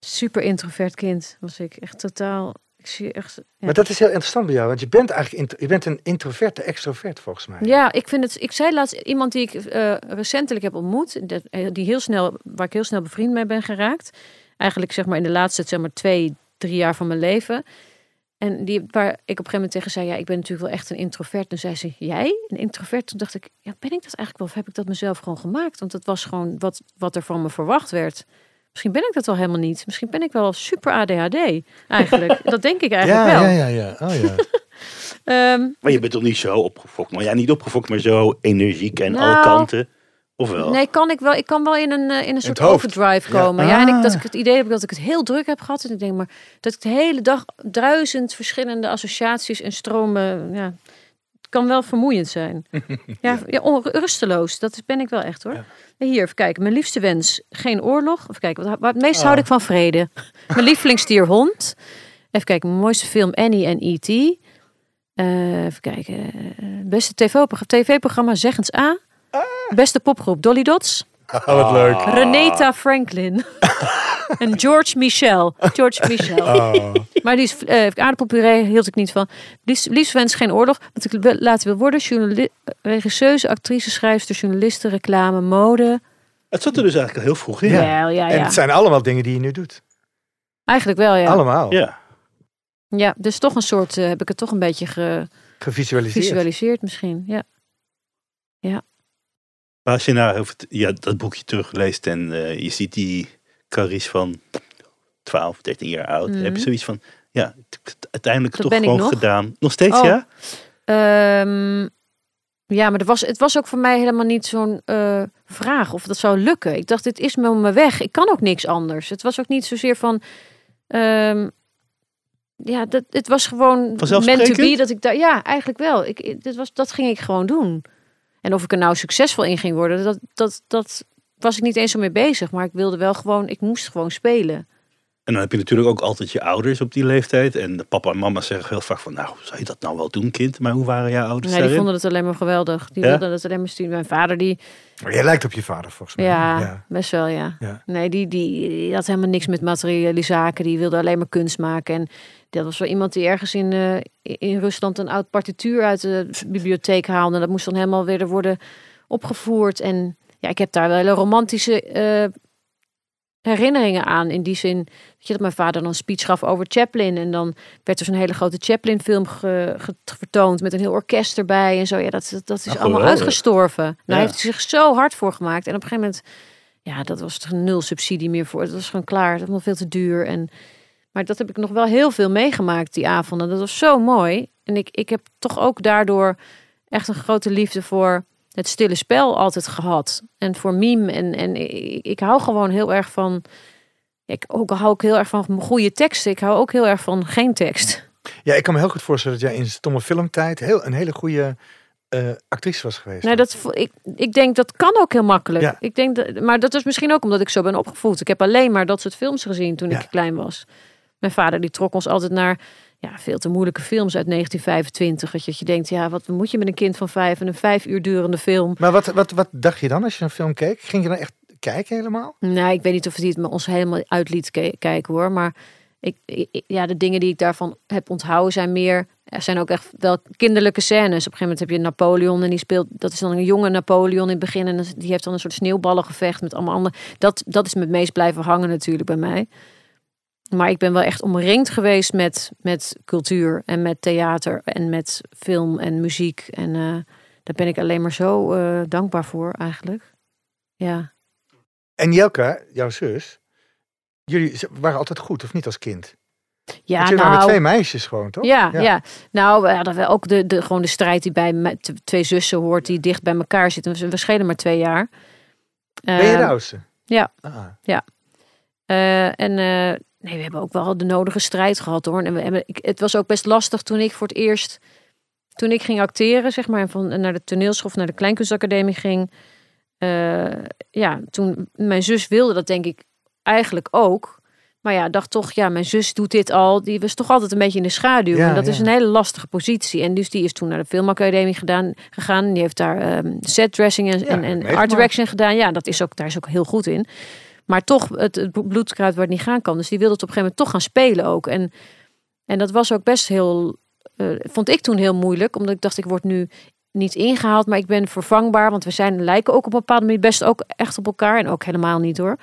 Super introvert kind was ik. Echt totaal. Ik zie echt. Ja.
Maar dat is heel interessant bij jou, want je bent eigenlijk je bent een introverte extrovert volgens mij.
Ja, ik vind het. Ik zei laatst iemand die ik eh, recentelijk heb ontmoet, dat- eh, die heel snel, waar ik heel snel bevriend mee ben geraakt. Eigenlijk zeg maar in de laatste zeg maar twee, drie jaar van mijn leven. En die, waar ik op een gegeven moment tegen zei, ja, ik ben natuurlijk wel echt een introvert. Toen zei ze, jij een introvert? Toen dacht ik, ja, ben ik dat eigenlijk wel? Of heb ik dat mezelf gewoon gemaakt? Want het was gewoon wat, wat er van me verwacht werd. Misschien ben ik dat wel helemaal niet. Misschien ben ik wel super ADHD eigenlijk. <laughs> dat denk ik eigenlijk
ja,
wel.
ja, ja, ja. Oh, ja. <laughs>
Ehm,
Maar je bent toch niet zo opgefokt? Maar ja, niet opgefokt, maar zo energiek en alle
Nou,
kanten. Of wel?
Nee, kan ik wel. Ik kan wel in een, eh, in een soort overdrive
Ja.
komen. Ja, en ik, dat
Ah.
ik het idee heb dat ik het heel druk heb gehad. En ik denk maar dat ik de hele dag duizend verschillende associaties en stromen. Ja, kan wel vermoeiend zijn. <laughs> ja, ja. on- rusteloos. Dat is- ben ik wel echt hoor. Hier, even kijken. Mijn liefste wens: geen oorlog. Even kijken. Wat, wat het meest houd
Ah.
ik van vrede. <laughs> Mijn lievelingsdier hond. Even kijken. Mijn mooiste film Annie en E.T. Eh, even kijken. beste TV-programma, TV-programma Zeggens A. Beste popgroep Dolly Dots.
Oh, wat leuk.
Renata Franklin. <laughs> en George Michel. George Michel.
Oh.
Maar die is, eh aardappelpuree hield ik niet van. Liefst, liefst wens geen oorlog. Wat ik laten wil worden. Journali- regisseuse, actrice, schrijfster, journaliste, reclame, mode.
Het zat er dus eigenlijk al heel vroeg in.
Ja.
Ja, ja,
En
ja.
het zijn allemaal dingen die je nu doet.
Eigenlijk wel, ja.
Allemaal.
Ja.
Ja, dus toch een soort, eh, heb ik het toch een beetje
Gevisualiseerd.
gevisualiseerd misschien. Ja.
Maar als je nou over ja, dat boekje terugleest en eh, je ziet die Carice van 12, 13 jaar oud.
Mhm.
Heb je zoiets van, ja, uiteindelijk
Dat
toch gewoon
nog.
gedaan. Nog steeds,
Oh.
ja?
Ehm, ja, maar er was, het was ook voor mij helemaal niet zo'n eh, vraag of dat zou lukken. Ik dacht, dit is me mijn weg. Ik kan ook niks anders. Het was ook niet zozeer van... ehm, ja, dat, het was gewoon meant to be dat ik daar... Ja, eigenlijk wel. Ik- dit was, dat ging ik gewoon doen. En of ik er nou succesvol in ging worden, dat, dat, dat was ik niet eens zo mee bezig. Maar ik wilde wel gewoon... Ik moest gewoon spelen.
En dan heb je natuurlijk ook altijd je ouders op die leeftijd. En de papa en mama zeggen heel vaak van, nou, zou je dat nou wel doen, kind? Maar hoe waren jouw ouders
Nee, die
daarin?
vonden het alleen maar geweldig. Die
Ja?
wilden het alleen maar sturen. Mijn vader, die...
Maar jij lijkt op je vader volgens mij.
Ja, best wel, ja.
Ja.
Nee, die, die, die had helemaal niks met materiële zaken. Die wilde alleen maar kunst maken. En dat was wel iemand die ergens in, eh, in Rusland een oud partituur uit de bibliotheek haalde. En dat moest dan helemaal weer worden opgevoerd. En ja, ik heb daar wel hele romantische eh, herinneringen aan. In die zin dat, je, dat mijn vader dan een speech gaf over Chaplin. En dan werd er zo'n hele grote Chaplin-film ge- ge- vertoond met een heel orkest erbij en zo. Ja, dat, dat is
Nou,
allemaal
geweldig.
uitgestorven. Daar
Ja.
heeft hij zich zo hard voor gemaakt. En op een gegeven moment, ja, dat was er nul subsidie meer voor. Dat was gewoon klaar. Dat was nog veel te duur. En, maar dat heb ik nog wel heel veel meegemaakt die avonden. Dat was zo mooi. En ik, ik heb toch ook daardoor echt een grote liefde voor het stille spel altijd gehad. En voor meme. En, en ik, ik hou gewoon heel erg van. Ik ook hou ik heel erg van goede teksten. Ik hou ook heel erg van geen tekst.
Ja, ik kan me heel goed voorstellen dat jij in stomme filmtijd heel, een hele goede eh, actrice was geweest.
Nee, dat, ik, ik denk dat kan ook heel makkelijk.
Ja.
Ik denk dat, maar dat is misschien ook omdat ik zo ben opgevoed. Ik heb alleen maar dat soort films gezien toen
Ja.
ik klein was. Mijn vader die trok ons altijd naar ja, veel te moeilijke films uit 1925. Dat je, dat je denkt, ja, wat moet je met een kind van vijf en een vijf uur durende film?
Maar wat, wat, wat dacht je dan als je een film keek? Ging je dan echt kijken helemaal?
Nou, ik weet niet of hij het me ons helemaal uit liet ke- kijken hoor. Maar ik, ik- ja, de dingen die ik daarvan heb onthouden zijn meer. Er zijn ook echt wel kinderlijke scènes. Op een gegeven moment heb je Napoleon en die speelt. Dat is dan een jonge Napoleon in het begin. En die heeft dan een soort sneeuwballengevecht met allemaal andere. Dat, dat is me het meest blijven hangen natuurlijk bij mij. Maar ik ben wel echt omringd geweest met, met cultuur en met theater en met film en muziek. En eh, daar ben ik alleen maar zo eh, dankbaar voor eigenlijk. Ja.
En Jelka, jouw zus, jullie waren altijd goed, of niet als kind?
Ja,
Want jullie waren
nou,
met twee meisjes gewoon, toch?
Ja, ja. nou, we hadden ook de, de, gewoon de strijd die bij twee zussen hoort, die dicht bij elkaar zitten. We, schelen maar twee jaar.
Ben je de
Ehm,
oudste?
ja.
Ah.
eh, en nee, we hebben ook wel de nodige strijd gehad hoor. En we hebben, het was ook best lastig toen ik voor het eerst, toen ik ging acteren, zeg maar, en van naar de toneelschool of naar de Kleinkunstacademie ging. eh, ja, toen mijn zus wilde dat denk ik eigenlijk ook. Maar ja, dacht toch, ja, mijn zus doet dit al. Die was toch altijd een beetje in de schaduw.
Ja,
en dat is een hele lastige positie. En dus die is toen naar de filmacademie gedaan, gegaan. Die heeft daar setdressing en,
Ja,
en, en
meegemaakt.
art direction gedaan. Ja, dat is ook, daar is ook heel goed in. Maar toch, het, het bloedkruid waar het niet gaan kan. Dus die wilde het op een gegeven moment toch gaan spelen ook. En, en dat was ook best heel, eh, vond ik toen heel moeilijk. Omdat ik dacht, ik word nu niet ingehaald, maar ik ben vervangbaar. Want we zijn, lijken ook op een bepaalde manier best ook echt op elkaar. En ook helemaal niet hoor.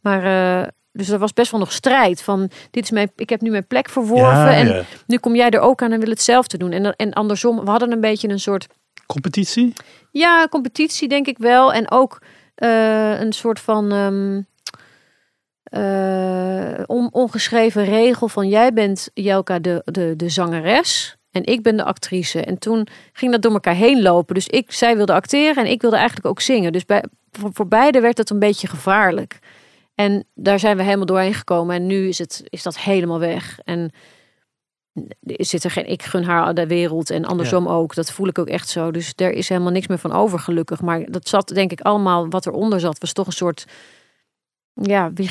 Maar eh, dus er was best wel nog strijd. Van, dit is mijn, ik heb nu mijn plek verworven.
Ja,
en
ja.
nu kom jij er ook aan en wil hetzelfde doen. En, en andersom, we hadden een beetje een soort
Competitie?
ja, competitie denk ik wel. En ook eh, een soort van ehm, on- ongeschreven regel van jij bent Jelka de, de, de zangeres en ik ben de actrice. En toen ging dat door elkaar heen lopen. Dus ik, zij wilde acteren en ik wilde eigenlijk ook zingen. Dus bij, voor, voor beide werd het een beetje gevaarlijk. En daar zijn we helemaal doorheen gekomen. En nu is, het, is dat helemaal weg. En zit er geen ik gun haar de wereld en andersom ook. Dat voel ik ook echt zo. Dus er is helemaal niks meer van over gelukkig. Maar dat zat denk ik allemaal wat eronder zat was toch een soort ja wie,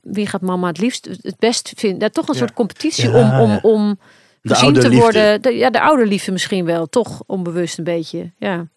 wie gaat mama het liefst het best vinden? Ja, toch een
Ja.
soort competitie
Ja,
om om
ja.
om gezien te worden. De, ja, de oude liefde misschien wel, toch onbewust een beetje. Ja.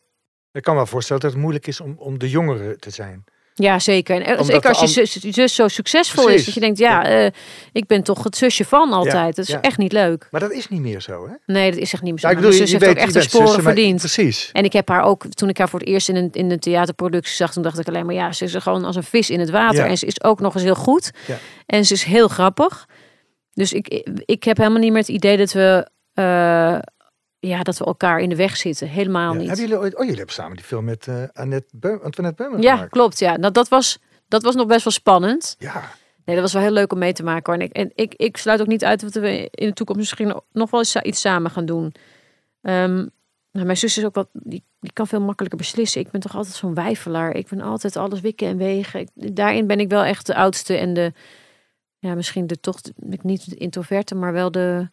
Ik kan me wel voorstellen dat het moeilijk is om, om de jongere te zijn.
Ja, zeker. En
Omdat
zeker als je zus, zo succesvol
Precies.
is, dat je denkt, ja, eh, ik ben toch het zusje van altijd. Dat is
ja.
echt niet leuk.
Maar dat is niet meer zo, hè?
Nee, dat is echt niet meer zo.
Ja, ik bedoel,
zus
je
heeft
weet,
ook echt de sporen
zussen, maar-
verdiend.
Precies.
En ik heb haar ook, toen ik haar voor het eerst in een, in een theaterproductie zag, toen dacht ik alleen maar, ja, ze is er gewoon als een vis in het water. En ze is ook nog eens heel goed.
Ja.
En ze is heel grappig. Dus ik, ik heb helemaal niet meer het idee dat we, eh, ja, dat we elkaar in de weg zitten. Helemaal
Ja.
niet.
Hebben jullie ooit... Oh, jullie hebben samen die film met eh Annette, Beum, Antoinette Beumer
Ja,
gemaakt.
klopt. Ja, dat, dat, was, dat was nog best wel spannend.
Ja.
Nee, dat was wel heel leuk om mee te maken. hoor. En ik, en ik, ik sluit ook niet uit dat we in de toekomst misschien nog wel eens iets samen gaan doen. Ehm, nou, mijn zus is ook wat, die, die kan veel makkelijker beslissen. Ik ben toch altijd zo'n wijfelaar. Ik ben altijd alles wikken en wegen. Ik- daarin ben ik wel echt de oudste en de, ja, misschien de toch, niet de introverte, maar wel de,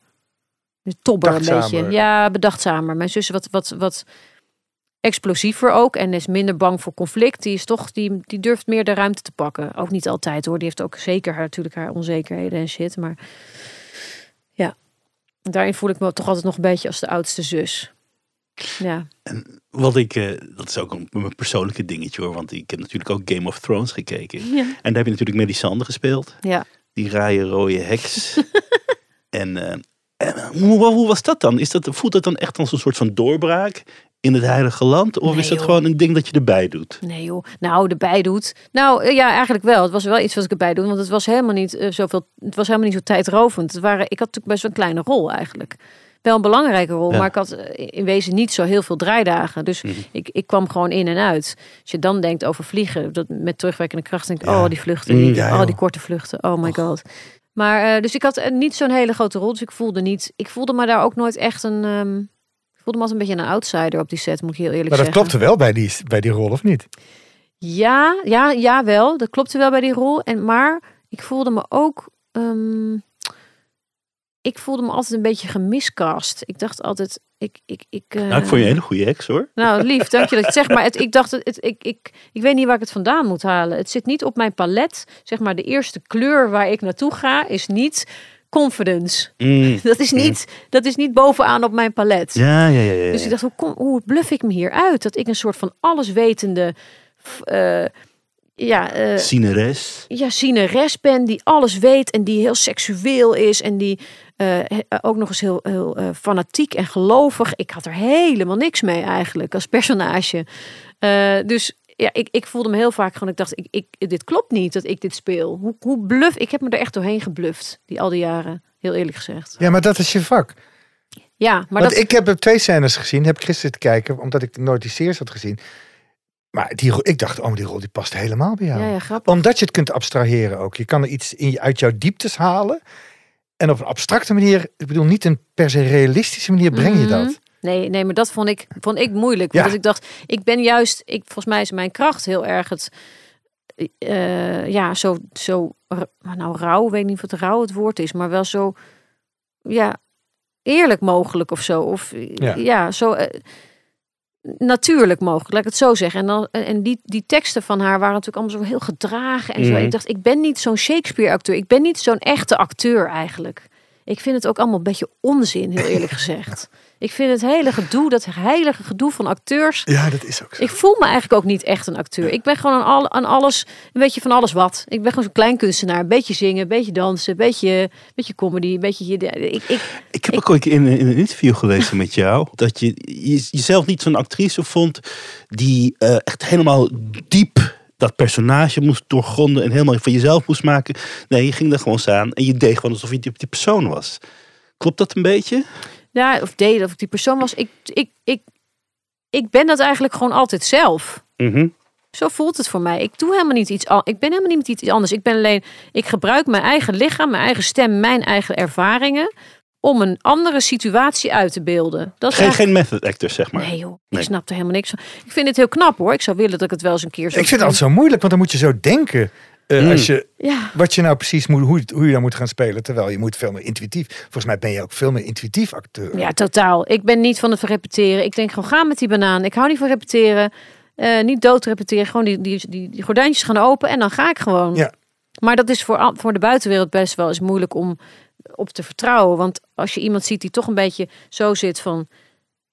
de tobber een beetje. Ja, bedachtzamer. Mijn zus is wat, wat, wat explosiever ook en is minder bang voor conflict. Die is toch, die, die durft meer de ruimte te pakken. Ook niet altijd hoor. Die heeft ook zeker haar, natuurlijk haar onzekerheden en shit. Maar ja, daarin voel ik me toch altijd nog een beetje als de oudste zus. Ja,
Wat ik, eh, dat is ook een, mijn persoonlijke dingetje hoor. Want ik heb natuurlijk ook Game of Thrones gekeken.
ja.
En daar heb je natuurlijk Melisandre gespeeld.
ja.
Die raaie rode heks. <laughs> en eh, hoe, hoe was dat dan? Is dat, voelt dat dan echt als een soort van doorbraak in het heilige land? Of
Nee,
is dat
joh.
gewoon een ding dat je erbij doet?
Nee joh, nou erbij doet. Nou eh, ja, eigenlijk wel. Het was wel iets wat ik erbij doe, want het was helemaal niet eh, zoveel. Het was helemaal niet zo tijdrovend. Het waren, ik had natuurlijk best wel een kleine rol eigenlijk. Wel een belangrijke rol,
Ja.
maar ik had eh, in wezen niet zo heel veel draaidagen. Dus
Mhm.
ik, ik kwam gewoon in en uit. Als je dan denkt over vliegen, dat met terugwerkende kracht denk ik,
Ja.
oh die vluchten,
Mm,
die,
ja,
oh die korte vluchten, oh my god. Maar eh, dus ik had eh, niet zo'n hele grote rol, dus ik voelde niet, ik voelde me daar ook nooit echt een, ehm, ik voelde me altijd een beetje een outsider op die set, moet ik heel eerlijk
Maar dat
zeggen.
klopte wel bij die, bij die rol, of niet?
Ja, ja, ja wel. Dat klopte wel bij die rol. En, maar ik voelde me ook... ehm, ik voelde me altijd een beetje gemiscast. Ik dacht altijd... Ik, ik, ik, eh,
Nou, ik vond je een hele goede heks hoor.
nou, lief, dank je dat je zegt. Maar het, <laughs> ik dacht, het, ik, ik, ik weet niet waar ik het vandaan moet halen. Het zit niet op mijn palet. Zeg maar, de eerste kleur waar ik naartoe ga is niet confidence.
Mm. <laughs>
Dat is niet, dat is niet bovenaan op mijn palet.
Ja, ja, ja. ja.
Dus ik dacht, hoe, kom, hoe bluff ik me hier uit? Dat ik een soort van alleswetende... eh, ja, eh,
Cieneres.
ja, zieneres ben die alles weet en die heel seksueel is en die eh, he- ook nog eens heel, heel eh, fanatiek en gelovig. Ik had er helemaal niks mee eigenlijk als personage. Eh, dus ja, ik, ik voelde me heel vaak gewoon, ik dacht, ik, ik, dit klopt niet dat ik dit speel. Hoe, hoe bluff, ik heb me er echt doorheen gebluft, die al die jaren, heel eerlijk gezegd.
Ja, maar dat is je vak.
Ja, maar
Want
dat,
ik heb twee scènes gezien, heb ik gisteren te kijken, omdat ik nooit die series had gezien. Maar die, ik dacht, oh, die rol die past helemaal bij jou.
ja, ja, grappig.
Omdat je het kunt abstraheren ook. Je kan er iets in, je- uit jouw dieptes halen. En op een abstracte manier, ik bedoel niet een per se realistische manier, breng je
Mhm.
dat.
Nee, nee, maar dat vond ik, vond ik moeilijk.
Ja.
Want ik dacht, ik ben juist, ik, volgens mij is mijn kracht heel erg het, eh, ja, zo, zo, nou rauw, weet niet het rauw het woord is, maar wel zo, ja, eerlijk mogelijk of zo. Of
Ja.
ja, zo eh, natuurlijk mogelijk, laat ik het zo zeggen. En, dan, en die, die teksten van haar waren natuurlijk allemaal zo heel gedragen en zo.
Mhm.
Ik dacht, ik ben niet zo'n Shakespeare-acteur. Ik ben niet zo'n echte acteur eigenlijk. Ik vind het ook allemaal een beetje onzin, heel eerlijk gezegd. <laughs> Ik vind het hele gedoe, dat heilige gedoe van acteurs.
Ja, dat is ook zo.
Ik voel me eigenlijk ook niet echt een acteur. Ik ben gewoon aan, al, aan alles, een beetje van alles wat. Ik ben gewoon zo'n klein kunstenaar. Een beetje zingen, een beetje dansen, een beetje, een beetje comedy, een beetje... Ik, ik,
Ik heb ook ooit in, in een interview gelezen met jou dat je, je jezelf niet zo'n actrice vond die eh, echt helemaal diep dat personage moest doorgronden en helemaal van jezelf moest maken. Nee, je ging er gewoon staan en je deed gewoon alsof je die, die persoon was. Klopt dat een beetje?
Ja, of deed, of ik die persoon was. Ik, ik, ik, ik ben dat eigenlijk gewoon altijd zelf.
Mhm.
Zo voelt het voor mij. Ik doe helemaal niet iets al. Ik ben helemaal niet iets anders. Ik ben alleen. Ik gebruik mijn eigen lichaam, mijn eigen stem, mijn eigen ervaringen om een andere situatie uit te beelden. Dat is
Geen,
eigenlijk-
geen method actor, zeg maar.
Nee joh,
Nee.
ik snap er helemaal niks van. Ik vind het heel knap hoor. Ik zou willen dat ik het wel eens een keer zo
Ik vind het altijd zo moeilijk, want dan moet je zo denken. Eh,
Mm.
als je,
Ja,
wat je nou precies moet, hoe, hoe je dan moet gaan spelen. Terwijl je moet veel meer intuïtief. Volgens mij ben je ook veel meer intuïtief acteur.
ja, totaal. Ik ben niet van het repeteren. Ik denk gewoon, ga met die banaan. Ik hou niet van repeteren. Eh, niet dood repeteren. Gewoon die, die, die, die gordijntjes gaan open en dan ga ik gewoon.
Ja.
Maar dat is voor, voor de buitenwereld best wel eens moeilijk om op te vertrouwen. Want als je iemand ziet die toch een beetje zo zit van...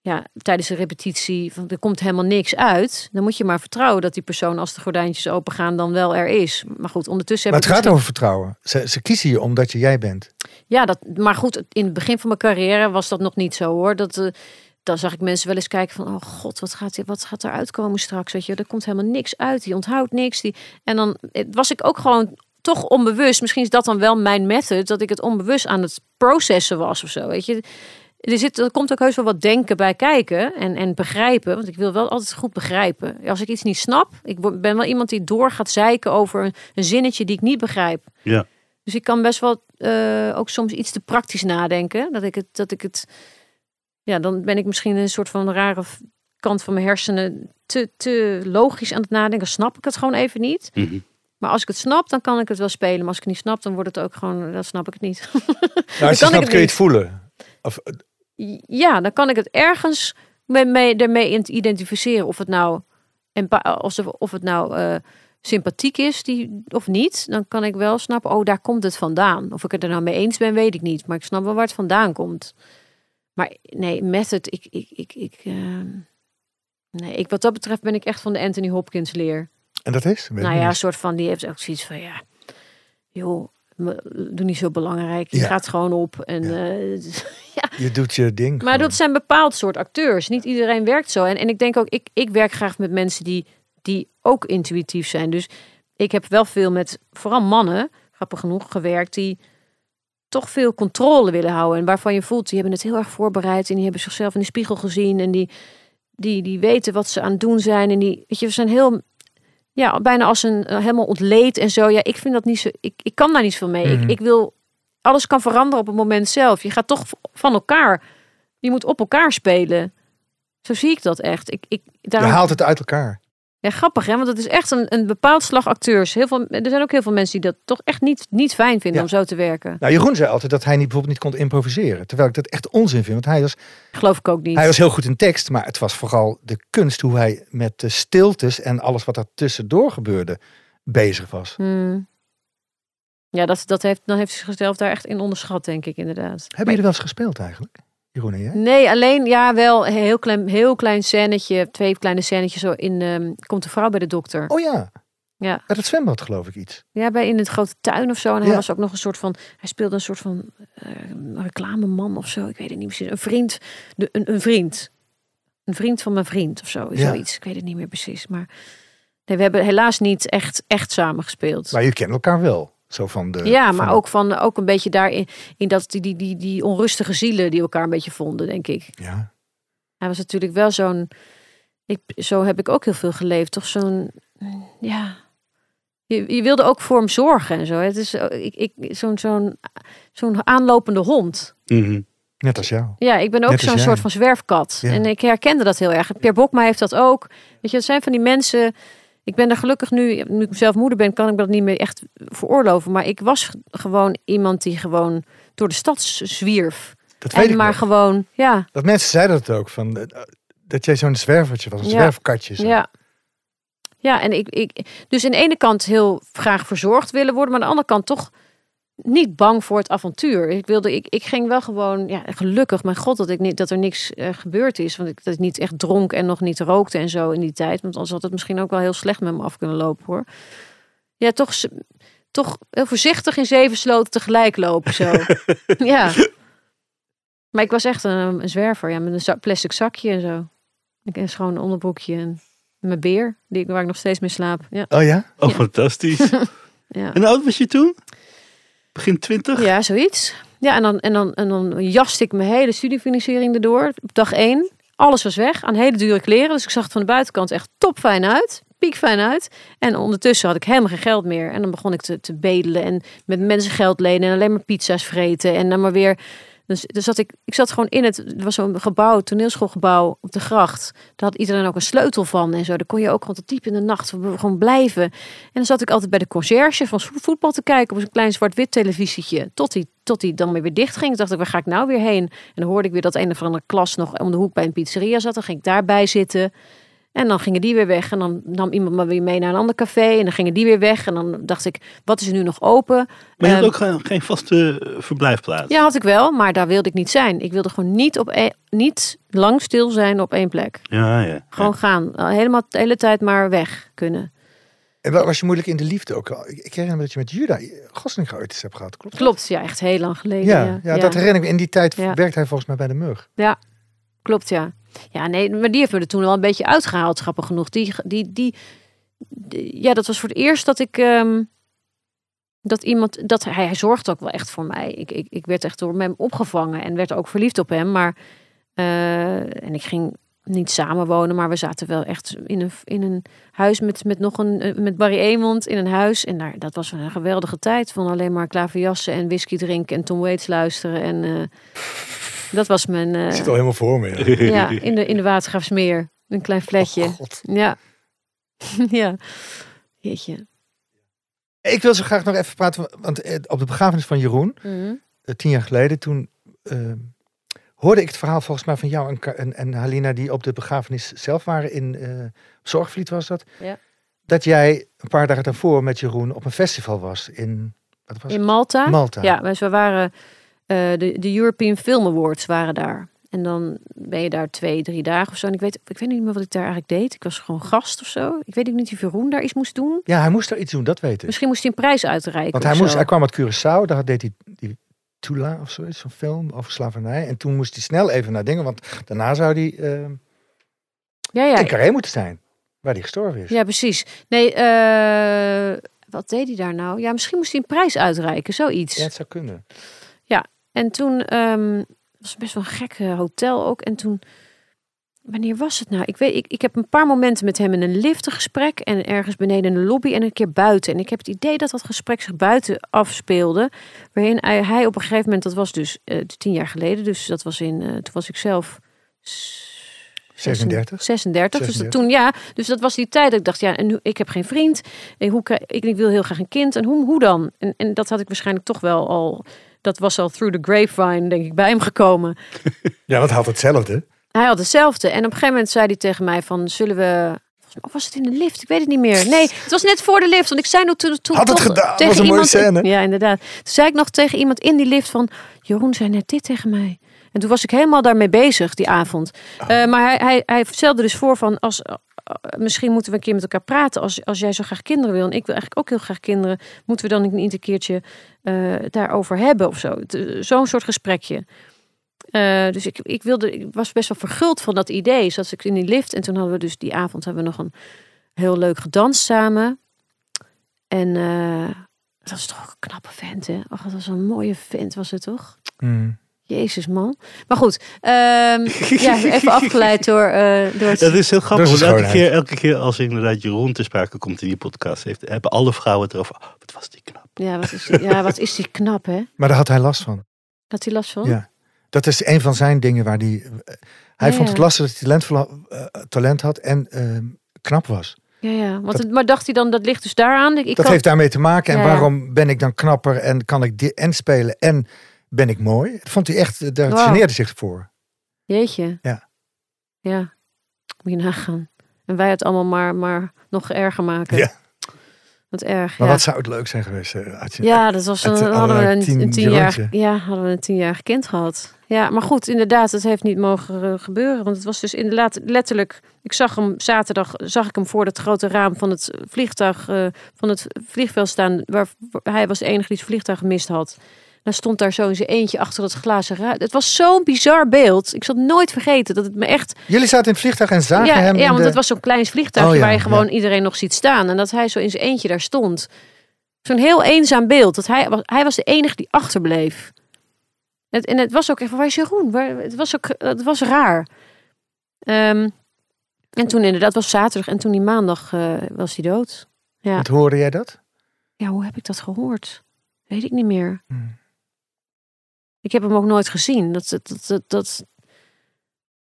Ja, tijdens een repetitie, van, er komt helemaal niks uit. Dan moet je maar vertrouwen dat die persoon, als de gordijntjes open gaan, dan wel er is. Maar goed, ondertussen
Maar het gaat over vertrouwen. Ze, ze kiezen je omdat je jij bent.
Ja, dat, maar goed, in het begin van mijn carrière was dat nog niet zo hoor. Dat, eh, dan zag ik mensen wel eens kijken van, oh god, wat gaat, wat gaat er uitkomen straks? Weet je, er komt helemaal niks uit, die onthoudt niks. Die... En dan eh, was ik ook gewoon toch onbewust, misschien is dat dan wel mijn method, dat ik het onbewust aan het processen was of zo, weet je. Er, zit, er komt ook heus wel wat denken bij kijken en, en begrijpen. Want ik wil wel altijd goed begrijpen. Als ik iets niet snap, ik ben wel iemand die door gaat zeiken over een, een zinnetje die ik niet begrijp.
Ja.
Dus ik kan best wel eh, ook soms iets te praktisch nadenken. Dat ik het, dat ik het, ja, dan ben ik misschien een soort van rare kant van mijn hersenen te, te logisch aan het nadenken. Dan snap ik het gewoon even niet.
Mhm.
Maar als ik het snap, dan kan ik het wel spelen. Maar als ik het niet snap, dan wordt het ook gewoon, dan snap ik het niet. <laughs>
Nou, als je
kan ik
snapt
het
kun je het voelen. Of,
ja, dan kan ik het ergens mee, mee, ermee in- identificeren. Of het nou, of, of het nou eh, sympathiek is die, of niet. Dan kan ik wel snappen, oh, daar komt het vandaan. Of ik het er nou mee eens ben, weet ik niet. Maar ik snap wel waar het vandaan komt. Maar nee, method, ik, ik, ik, ik ehm, nee, ik, wat dat betreft ben ik echt van de Anthony Hopkins leer.
en dat is?
Nou ja, een soort van, die heeft ook zoiets van, ja, joh, doe niet zo belangrijk. Je
Ja.
gaat gewoon op. En
Ja. <laughs> Je doet je ding.
maar
gewoon.
dat zijn bepaald soort acteurs. Niet iedereen werkt zo. En, en ik denk ook, ik, ik werk graag met mensen die, die ook intuïtief zijn. Dus ik heb wel veel met, vooral mannen, grappig genoeg, gewerkt die toch veel controle willen houden. En waarvan je voelt, die hebben het heel erg voorbereid. En die hebben zichzelf in de spiegel gezien. En die, die, die weten wat ze aan het doen zijn. En die, weet je, we zijn heel, ja, bijna als een, eh, helemaal ontleed en zo. Ja, ik vind dat niet zo, ik, ik kan daar niet veel mee.
Mhm.
ik, ik wil, alles kan veranderen op het moment zelf. Je gaat toch van elkaar je moet op elkaar spelen. Zo zie ik dat echt. Ik, ik,
Je
daarom,
haalt het uit elkaar.
ja, grappig hè, want het is echt een, een bepaald slag acteurs. Heel veel, er zijn ook heel veel mensen die dat toch echt niet, niet fijn vinden
Ja.
om zo te werken.
Nou, Jeroen zei altijd dat hij niet, bijvoorbeeld niet kon improviseren. Terwijl ik dat echt onzin vind. Want hij was,
Geloof ik ook niet.
hij was heel goed in tekst. Maar het was vooral de kunst hoe hij met de stiltes en alles wat er tussendoor gebeurde bezig was.
Hmm. Ja, dat, dat heeft, dan heeft hij zichzelf daar echt in onderschat, denk ik inderdaad.
Hebben jullie wel eens gespeeld eigenlijk? Jeroen en jij?
Nee, alleen ja, wel een heel klein, heel klein scènetje, twee kleine scènetjes zo in. ehm, komt de vrouw bij de dokter.
Oh ja.
Ja.
Bij het zwembad geloof ik iets.
Ja, bij in het grote tuin of zo. En hij
Ja.
was ook nog een soort van. Hij speelde een soort van eh, reclameman of zo. Ik weet het niet precies. Een vriend. De, een, een vriend. Een vriend van mijn vriend of zo.
Ja.
Zoiets. Ik weet het niet meer precies. Maar nee, we hebben helaas niet echt, echt samen gespeeld.
Maar je kent elkaar wel. Zo van de,
ja, maar ook, van, ook een beetje daarin. In dat die, die, die, die onrustige zielen die elkaar een beetje vonden, denk ik.
Ja.
Hij was natuurlijk wel zo'n. Ik, zo heb ik ook heel veel geleefd. Toch zo'n. Ja. Je, je wilde ook voor hem zorgen en zo. Het is zo- ik, ik, zo'n zo'n zo'n aanlopende hond.
Mhm.
Net als jou.
Ja, ik ben ook zo'n soort van zwerfkat.
Ja.
En ik herkende dat heel erg. Pierre Bokma heeft dat ook. Weet je, het zijn van die mensen. Ik ben er gelukkig nu, nu ik zelf moeder ben, kan ik dat niet meer echt veroorloven. Maar ik was gewoon iemand die gewoon door de stad zwierf.
Dat weet
En
ik
maar
nog.
gewoon, ja,
Dat mensen zeiden dat ook. Van, eh, dat jij zo'n zwervertje was. Een
Ja.
zwerfkatje. zo.
ja. Ja, en ik, ik, dus aan de ene kant heel graag verzorgd willen worden, maar aan de andere kant toch niet bang voor het avontuur. Ik wilde, ik, ik ging wel gewoon, ja, gelukkig, mijn god, dat ik niet, dat er niks eh, gebeurd is, want ik dat ik niet echt dronk en nog niet rookte en zo in die tijd, want anders had het misschien ook wel heel slecht met me af kunnen lopen, hoor. Ja, toch, toch heel voorzichtig in zeven sloten tegelijk lopen, zo. <laughs> ja. Maar ik was echt een, een zwerver, ja, met een za- plastic zakje en zo. Ik een schoon onderbroekje en mijn beer, die, ik- waar ik nog steeds mee slaap. Ja,
Oh ja?
Oh,
Ja.
fantastisch. <laughs>
ja.
En oud was je toen? Begin twintig?
ja zoiets. Ja, en dan, en, dan, en dan jaste ik mijn hele studiefinanciering erdoor. Op dag één, alles was weg aan hele dure kleren. Dus ik zag het van de buitenkant echt topfijn uit. Piekfijn uit. En ondertussen had ik helemaal geen geld meer. En dan begon ik te, te bedelen en met mensen geld lenen en alleen maar pizza's vreten. En dan maar weer. Dus, dus zat ik, ik zat gewoon in het. Was zo'n gebouw, toneelschoolgebouw op de gracht. Daar had iedereen ook een sleutel van en zo. Daar kon je ook gewoon tot diep in de nacht gewoon blijven. En dan zat ik altijd bij de conciërge van voetbal te kijken op een klein zwart-wit televisietje. Tot die, tot die dan weer dicht ging. Dacht ik, waar ga ik nou weer heen? En dan hoorde ik weer dat een of andere klas nog om de hoek bij een pizzeria zat. Dan ging ik daarbij zitten. En dan gingen die weer weg. En dan nam iemand me weer mee naar een ander café. En dan gingen die weer weg. En dan dacht ik, wat is er nu nog open?
Maar je had
Ehm,
ook geen, geen vaste verblijfplaats.
Ja, had ik wel. Maar daar wilde ik niet zijn. Ik wilde gewoon niet, op een- niet lang stil zijn op één plek.
Ja, ja.
Gewoon gaan. Helemaal de hele tijd maar weg kunnen.
En wa- was je moeilijk in de liefde ook al? Ik herinner me dat je met Juda Gosling ooit eens hebt gehad. Klopt?
Klopt, ja. Echt heel lang geleden.
Ja,
Ja,
ja, dat herinner ik me. In die tijd
Ja.
werkte hij volgens mij bij de Mug.
Klopt, ja. Ja, nee, maar die heeft me er toen wel een beetje uitgehaald, grappig genoeg. Die, die, die, ja, dat was voor het eerst dat ik, ehm, dat iemand, dat hij, hij zorgde ook wel echt voor mij. Ik, ik, ik werd echt door hem opgevangen en werd ook verliefd op hem. Maar, eh, en ik ging niet samenwonen, maar we zaten wel echt in een, in een huis met, met nog een, eh, met Barry Eemond in een huis. En daar, dat was een geweldige tijd van alleen maar klaverjassen en whisky drinken en Tom Waits luisteren. En eh, dat was mijn... eh,
Ik zit al helemaal voor me. ja. <laughs>
ja, in de, in de Watergraafsmeer. Een klein fletje.
Oh, God.
ja. <laughs> ja. Jeetje.
Ik wil zo graag nog even praten, want eh, op de begrafenis van Jeroen,
Mhm.
eh, tien jaar geleden, toen eh, hoorde ik het verhaal volgens mij van jou en, en, en Halina, die op de begrafenis zelf waren in eh, Zorgvliet was dat.
Ja.
Dat jij een paar dagen daarvoor met Jeroen op een festival was in, wat was
In
het?
Malta.
Malta.
Ja, dus we waren... eh, de, de European Film Awards waren daar. En dan ben je daar twee, drie dagen of zo. En ik weet, ik weet niet meer wat ik daar eigenlijk deed. Ik was gewoon gast of zo. Ik weet ook niet of Jeroen daar iets moest doen.
Ja, hij moest er iets doen, dat weet ik.
Misschien moest hij een prijs uitreiken
Want hij, moest,
zo.
hij kwam uit Curaçao, daar deed hij die Tula of zoiets, zo'n film over slavernij. En toen moest hij snel even naar dingen, want daarna zou hij eh
Ja, ja.
in Carré moeten zijn, waar hij gestorven is.
Ja, precies. Nee, eh, wat deed hij daar nou? Ja, misschien moest hij een prijs uitreiken. Zoiets.
Ja, het zou kunnen.
En toen ehm was het best wel een gek eh, hotel ook. En toen, wanneer was het nou? Ik weet, ik, ik heb een paar momenten met hem in een liftengesprek en ergens beneden in de lobby en een keer buiten. En ik heb het idee dat dat gesprek zich buiten afspeelde, waarin hij, hij op een gegeven moment, dat was dus eh, tien jaar geleden, dus dat was in, eh, toen was ik zelf. s-
36.
36. Dus dat
36.
toen, ja. Dus dat was die tijd dat ik dacht, ja, en nu, ik heb geen vriend. En hoe, ik, ik wil heel graag een kind. En hoe, hoe dan? En, en dat had ik waarschijnlijk toch wel al, dat was al through the grapevine, denk ik, bij hem gekomen. <laughs>
Ja, want hij had hetzelfde.
Hij had hetzelfde. En op een gegeven moment zei hij tegen mij van, zullen we... Of was het in de lift? Ik weet het niet meer. Nee, het was net voor de lift. Want ik zei nog toen, toen
Had het gedaan.
tegen
Was een mooie scène.
Ja, inderdaad. Toen zei ik nog tegen iemand in die lift van... Jeroen zei net dit tegen mij. En toen was ik helemaal daarmee bezig die avond.
Oh.
Eh, maar hij, hij, hij stelde dus voor van... Als, misschien moeten we een keer met elkaar praten. Als, als jij zo graag kinderen wil. En ik wil eigenlijk ook heel graag kinderen. Moeten we dan niet een keertje eh, daarover hebben of zo. Eh, Zo'n soort gesprekje. Eh, dus ik, ik, wilde, ik was best wel verguld van dat idee. Zat ik in die lift en toen hadden we dus die avond hebben we nog een heel leuk gedanst samen. En eh, dat is toch een knappe vent, hè? Dat was een mooie vent, was het toch?
Hmm.
Jezus, man. Maar goed, ehm, <laughs> ja, even afgeleid door, eh, door het...
Dat is heel grappig,
is
elke keer, elke keer als inderdaad Jeroen te sprake komt in die podcast, heeft, hebben alle vrouwen het erover. Oh, wat was die knap.
Ja, wat is, die- ja, wat is die knap, hè?
Maar daar had hij last van.
Had hij last van?
Ja. Dat is een van zijn dingen waar hij... hij
Ja,
vond
ja.
het lastig dat hij talent, talent had en ehm, knap was.
Ja, ja. Want het, maar dacht hij dan, dat ligt dus daaraan? Ik, ik
Dat
kan-
heeft daarmee te maken. En
Ja,
waarom ben ik dan knapper en kan ik dit en spelen en ben ik mooi? Dat vond hij echt, daar geneerde zich voor.
Jeetje.
Ja.
Ja. Moet je nagaan. En wij het allemaal maar, maar nog erger maken.
Ja.
Wat erg,
Maar
ja.
wat zou het leuk zijn geweest eh, als je-
Ja, dat was een,
Het,
hadden we een,
tien-
een ja, hadden we een tienjarig kind gehad. Ja, maar goed, inderdaad, het heeft niet mogen eh, gebeuren. Want het was dus inderdaad letterlijk. Ik zag hem zaterdag, zag ik hem voor het grote raam van het vliegtuig, eh, van het vliegveld staan. Waar waar- hij was de enige die het vliegtuig gemist had. Dan stond daar zo in zijn eentje achter het glazen raam. Het was zo'n bizar beeld. Ik zal nooit vergeten dat het me echt
Jullie zaten in het vliegtuig en zagen
ja,
hem
ja want
de...
het was zo'n klein vliegtuigje
Oh ja,
waar je gewoon iedereen nog ziet staan. En dat hij zo in zijn eentje daar stond. Zo'n heel eenzaam beeld. Dat hij, was- hij was de enige die achterbleef. Het, en het was ook even, waar is Jeroen? Waar, het, was ook, het was raar. Ehm, en toen inderdaad, was zaterdag. En toen die maandag eh, was hij dood. Ja.
Wat hoorde jij dat?
ja, hoe heb ik dat gehoord? Weet ik niet meer.
Hmm.
Ik heb hem ook nooit gezien. Dat, dat, dat, dat, dat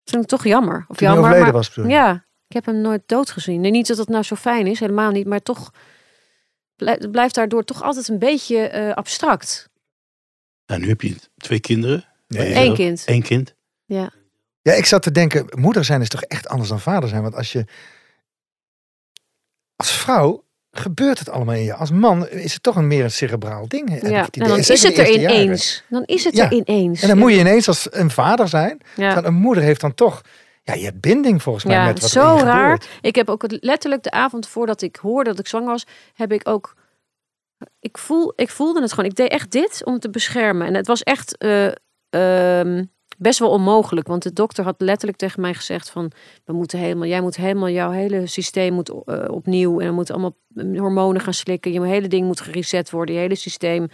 vind ik toch jammer. Of
Toen hij
jammer,
overleden
maar-
was bedoel je?
ja, ik heb hem nooit dood gezien. Nee, niet dat het nou zo fijn is, helemaal niet. Maar toch blijft daardoor toch altijd een beetje eh, abstract.
Nou, nu heb je twee kinderen.
Nee.
Eén kind.
Eén kind.
Ja, ik zat te denken, moeder zijn is toch echt anders dan vader zijn. Want als je... Als vrouw gebeurt het allemaal in je. Als man is het toch een meer een cerebraal ding.
Ja, en
idee.
dan is het er ineens. Dan is het
Ja.
er ineens.
En dan moet je ineens als een vader zijn.
ja.
Een moeder heeft dan toch... Ja, je hebt binding volgens mij
Ja,
met wat
zo raar.
gebeurt.
Ik heb ook letterlijk de avond voordat ik hoorde dat ik zwanger was, heb ik ook. Ik, voel, ik voelde het gewoon. Ik deed echt dit om te beschermen. En het was echt eh, ehm, best wel onmogelijk. Want de dokter had letterlijk tegen mij gezegd van... We moeten helemaal, jij moet helemaal, jouw hele systeem moet eh, opnieuw. En er moeten allemaal hormonen gaan slikken. Je hele ding moet gereset worden. Je hele systeem.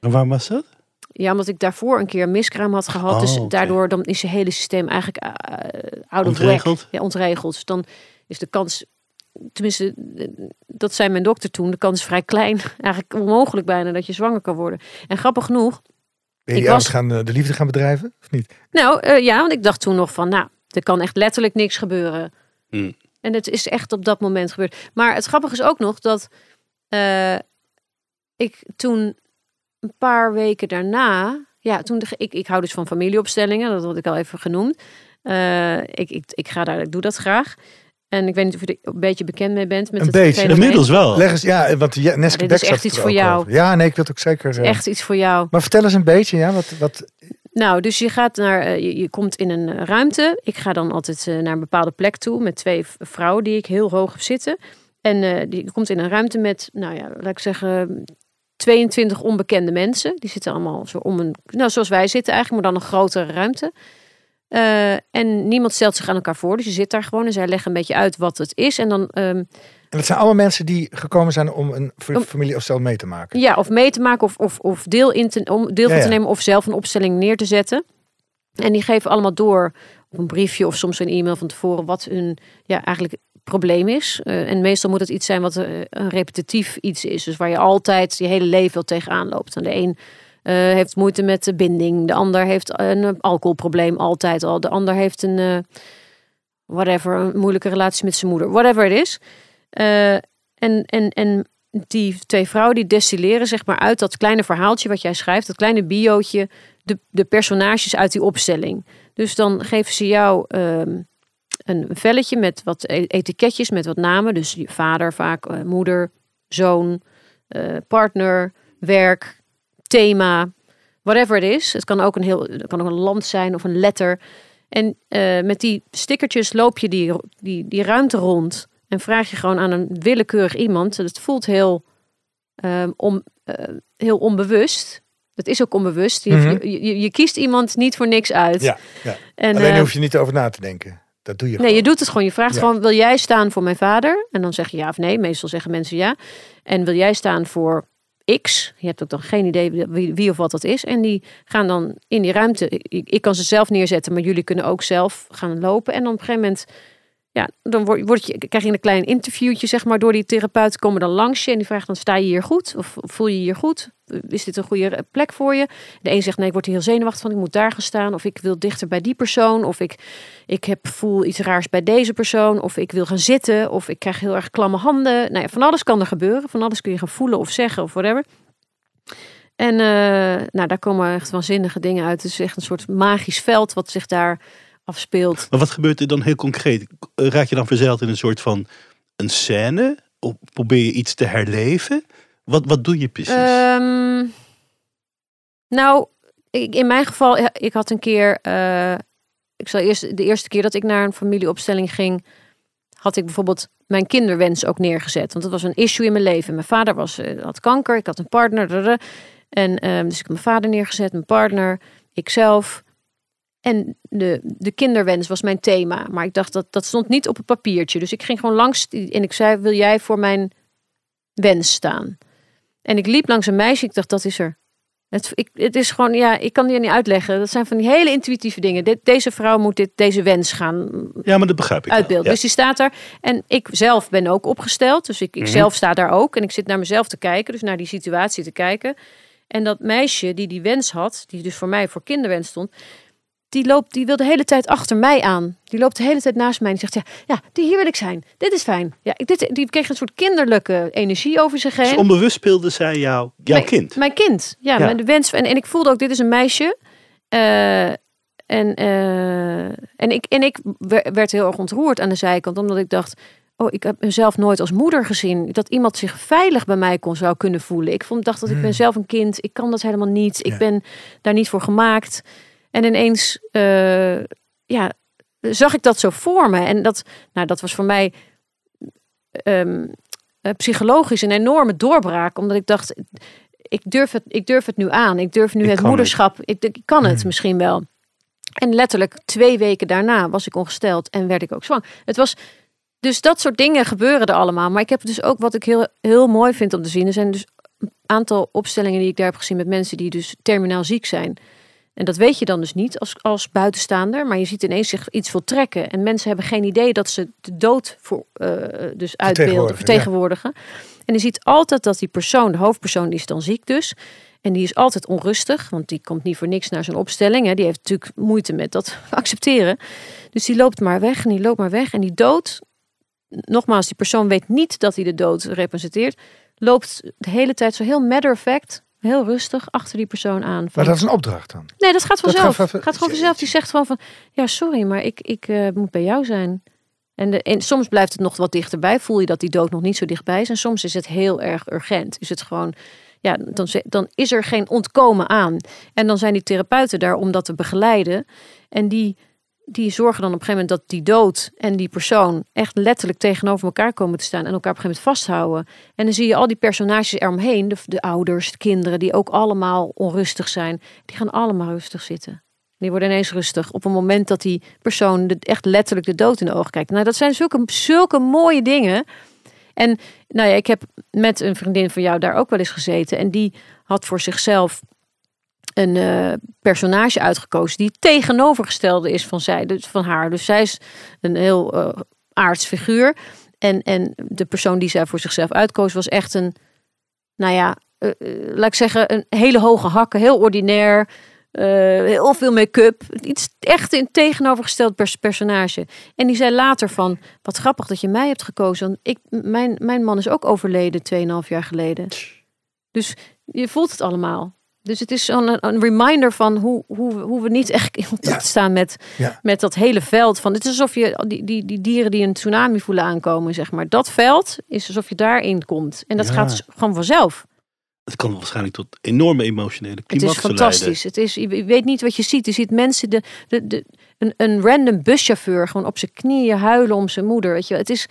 En waarom was dat?
Ja, omdat ik daarvoor een keer een miskraam had gehad.
Oh,
dus
oké.
daardoor dan is je hele systeem eigenlijk eh out of whack.
Ontregeld?
Ja, ontregeld. Dus dan is de kans, tenminste, eh, dat zei mijn dokter toen, de kans is vrij klein. <laughs> Eigenlijk onmogelijk bijna dat je zwanger kan worden. En grappig genoeg,
Ben je
Ik was-
gaan, eh, de liefde gaan bedrijven? Of niet?
nou eh, ja, want ik dacht toen nog van, nou, er kan echt letterlijk niks gebeuren.
Hmm.
En het is echt op dat moment gebeurd. Maar het grappige is ook nog dat eh, ik toen een paar weken daarna, ja, toen de, ik, ik hou dus van familieopstellingen, dat had ik al even genoemd. Eh, ik, ik, ik ga daar, ik doe dat graag. En ik weet niet of je er een beetje bekend mee bent met
Een
het
beetje.
fenomeen.
Inmiddels wel.
Leg eens, ja, want ja, Neske
dit
Beck
is echt iets voor jou.
over. Ja, nee, ik wil het ook zeker... eh,
Echt iets voor jou.
Maar vertel eens een beetje, ja, wat... wat
Nou, dus je gaat naar, eh, je, je komt in een eh, ruimte. Ik ga dan altijd naar een bepaalde plek toe met twee vrouwen die ik heel hoog heb zitten. En eh, die je komt in een ruimte met, nou ja, laat ik zeggen, 22 onbekende mensen. Die zitten allemaal zo om een, nou zoals wij zitten eigenlijk, maar dan een grotere ruimte. Eh, en niemand stelt zich aan elkaar voor, dus je zit daar gewoon en zij leggen een beetje uit wat het is. En dan ehm,
En dat zijn allemaal mensen die gekomen zijn om een familie of stel mee te maken.
Ja, of mee te maken of, of, of deel, in te, om deel van
Ja,
te nemen of zelf een opstelling neer te zetten. En die geven allemaal door op een briefje of soms een e-mail van tevoren wat hun ja, eigenlijk probleem is. Eh, en meestal moet het iets zijn wat eh, een repetitief iets is. Dus waar je altijd je hele leven wel tegenaan loopt. En de een heeft moeite met de binding. De ander heeft een eh, alcoholprobleem altijd al. De ander heeft een eh, whatever, een moeilijke relatie met zijn moeder. Whatever het is. Eh, en, en, en die twee vrouwen die destilleren zeg maar uit dat kleine verhaaltje wat jij schrijft, dat kleine biootje, de, de personages uit die opstelling. Dus dan geven ze jou ehm, een velletje met wat e- etiketjes, met wat namen. Dus je vader vaak, eh, moeder, zoon, eh, partner, werk, thema, whatever het is. Het kan ook een heel, het kan ook een land zijn of een letter. En eh, met die stickertjes loop je die, die, die ruimte rond. En vraag je gewoon aan een willekeurig iemand. Het voelt heel, ehm, om, eh, heel onbewust. Het is ook onbewust. Je,
Mhm.
je, je, je kiest iemand niet voor niks uit.
Ja, ja.
En,
Alleen
eh,
hoef je niet over na te denken. Dat doe je
Nee, je doet het gewoon. Je vraagt
Ja.
gewoon, wil jij staan voor mijn vader? En dan zeg je ja of nee. Meestal zeggen mensen ja. En wil jij staan voor X? Je hebt ook dan geen idee wie, of wat dat is. En die gaan dan in die ruimte. Ik, ik kan ze zelf neerzetten, maar jullie kunnen ook zelf gaan lopen. En dan op een gegeven moment, ja, dan word, word je, krijg je een klein interviewtje, zeg maar, door die therapeut komen dan langs je. En die vraagt dan, sta je hier goed? Of voel je je hier goed? Is dit een goede plek voor je? De een zegt nee, ik word heel zenuwachtig van, ik moet daar gaan staan. Of ik wil dichter bij die persoon. Of ik, ik heb, voel iets raars bij deze persoon. Of ik wil gaan zitten. Of ik krijg heel erg klamme handen. Nou ja, van alles kan er gebeuren. Van alles kun je gaan voelen of zeggen of whatever. En uh, nou, daar komen echt waanzinnige dingen uit. Het is echt een soort magisch veld wat zich daar afspeelt.
Maar wat gebeurt er dan heel concreet? Raak je dan verzeild in een soort van een scène? Of probeer je iets te herleven? Wat, wat doe je precies?
Um, nou, ik, in mijn geval, ik had een keer, uh, ik zal eerst de eerste keer dat ik naar een familieopstelling ging, had ik bijvoorbeeld mijn kinderwens ook neergezet. Want dat was een issue in mijn leven. Mijn vader was, uh, had kanker, ik had een partner. En um, dus ik heb mijn vader neergezet, mijn partner, ikzelf. En de, de kinderwens was mijn thema. Maar ik dacht dat dat stond niet op een papiertje. Dus ik ging gewoon langs en ik zei: Wil jij voor mijn wens staan? En ik liep langs een meisje. Ik dacht: Dat is er. Het, ik, het is gewoon, ja, ik kan die niet uitleggen. Dat zijn van die hele intuïtieve dingen. Dit, deze vrouw moet dit, deze wens gaan
ja, maar dat begrijp ik
uitbeelden. Dus die staat daar. En ik zelf ben ook opgesteld. Dus ik, ik mhm. zelf sta daar ook. En ik zit naar mezelf te kijken. Dus naar die situatie te kijken. En dat meisje die die wens had, die dus voor mij voor kinderwens stond, die loopt, die wil de hele tijd achter mij aan. Die loopt de hele tijd naast mij en zegt, ja, ja, hier wil ik zijn. Dit is fijn. Ja, dit, die kreeg een soort kinderlijke energie over zich heen. Dus
onbewust speelde zij jou, jouw kind?
Mijn kind, ja. ja. Mijn wens, en, en ik voelde ook, dit is een meisje. Uh, en, uh, en, ik, en ik werd heel erg ontroerd aan de zijkant, omdat ik dacht, oh, ik heb mezelf nooit als moeder gezien. Dat iemand zich veilig bij mij kon zou kunnen voelen. Ik vond, dacht dat ik ben hmm. zelf een kind. Ik kan dat helemaal niet. Ik ben daar niet voor gemaakt. En ineens, uh, ja, zag ik dat zo voor me. En dat, nou, dat was voor mij um, psychologisch een enorme doorbraak. Omdat ik dacht, ik durf het, ik durf het nu aan. Ik durf nu het moederschap. Ik, ik, kan het hmm. misschien wel. En letterlijk twee weken daarna was ik ongesteld en werd ik ook zwanger. Het was dus dat soort dingen gebeuren er allemaal. Maar ik heb dus ook wat ik heel, heel mooi vind om te zien. Er zijn dus een aantal opstellingen die ik daar heb gezien met mensen die dus terminaal ziek zijn. En dat weet je dan dus niet als, als buitenstaander, maar je ziet ineens zich iets voltrekken. En mensen hebben geen idee dat ze de dood voor, uh, dus uitbeelden, vertegenwoordigen. En je ziet altijd dat die persoon, de hoofdpersoon, die is dan ziek dus. En die is altijd onrustig, want die komt niet voor niks naar zijn opstelling. Hè. Die heeft natuurlijk moeite met dat <laughs> accepteren. Dus die loopt maar weg en die loopt maar weg. En die dood, nogmaals, die persoon weet niet dat hij de dood representeert. Loopt de hele tijd zo heel matter of fact heel rustig achter die persoon aan. Van,
maar dat is een opdracht dan?
Nee, dat gaat vanzelf. Dat gaat, gaat gewoon vanzelf. Die zegt gewoon van, ja, sorry, maar ik, ik uh, moet bij jou zijn. En, de, en soms blijft het nog wat dichterbij. Voel je dat die dood nog niet zo dichtbij is. En soms is het heel erg urgent. Is het gewoon, ja, dan, dan is er geen ontkomen aan. En dan zijn die therapeuten daar om dat te begeleiden. En die die zorgen dan op een gegeven moment dat die dood en die persoon echt letterlijk tegenover elkaar komen te staan en elkaar op een gegeven moment vasthouden. En dan zie je al die personages eromheen, de, de ouders, de kinderen, die ook allemaal onrustig zijn, die gaan allemaal rustig zitten. Die worden ineens rustig op het moment dat die persoon de, echt letterlijk de dood in de ogen kijkt. Nou, dat zijn zulke, zulke mooie dingen. En nou ja, ik heb met een vriendin van jou daar ook wel eens gezeten. En die had voor zichzelf een uh, personage uitgekozen die tegenovergestelde is van, zij, dus van haar. Dus zij is een heel uh, aards figuur. En, en de persoon die zij voor zichzelf uitkoos was echt een, nou ja, uh, laat ik zeggen, een hele hoge hakken, heel ordinair. heel veel make-up. Iets echt een tegenovergesteld pers personage. En die zei later van, wat grappig dat je mij hebt gekozen. Want ik, mijn, mijn man is ook overleden 2,5 jaar geleden. Dus je voelt het allemaal. Dus het is een, een reminder van hoe, hoe, hoe we niet echt in contact staan met, met dat hele veld. Van, het is alsof je die, die, die dieren die een tsunami voelen aankomen, zeg maar. Dat veld is alsof je daarin komt. En dat gaat dus gewoon vanzelf.
Het kan waarschijnlijk tot enorme emotionele climax
Het is fantastisch. Het is, je weet niet wat je ziet. Je ziet mensen, de, de, de, een, een random buschauffeur gewoon op zijn knieën huilen om zijn moeder. Weet je, het is,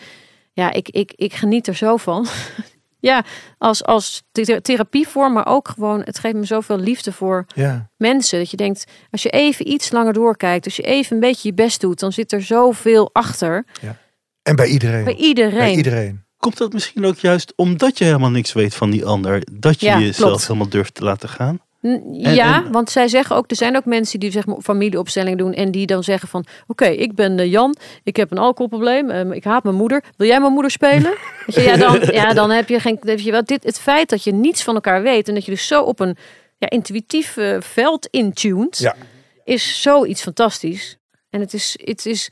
ja, ik, ik, ik geniet er zo van. <laughs> Ja, als, als therapievorm, maar ook gewoon, het geeft me zoveel liefde voor ja. mensen. Dat je denkt, als je even iets langer doorkijkt, als je even een beetje je best doet, dan zit er zoveel achter. Ja.
En bij iedereen.
Bij iedereen. Bij
iedereen.
Komt dat misschien ook juist omdat je helemaal niks weet van die ander, dat je jezelf helemaal durft te laten gaan? En-
ja,
en-
want zij zeggen ook, er zijn ook mensen die zeg maar familieopstelling doen en die dan zeggen van, oké, ik ben eh, Jan, ik heb een alcoholprobleem, ehm, ik haat mijn moeder, wil jij mijn moeder spelen? <laughs> Je, ja, dan, ja, dan heb je geen, heb je wel dit, het feit dat je niets van elkaar weet en dat je dus zo op een ja, intuïtief eh, veld intuned,
Ja.
is zoiets fantastisch. En het is, het is,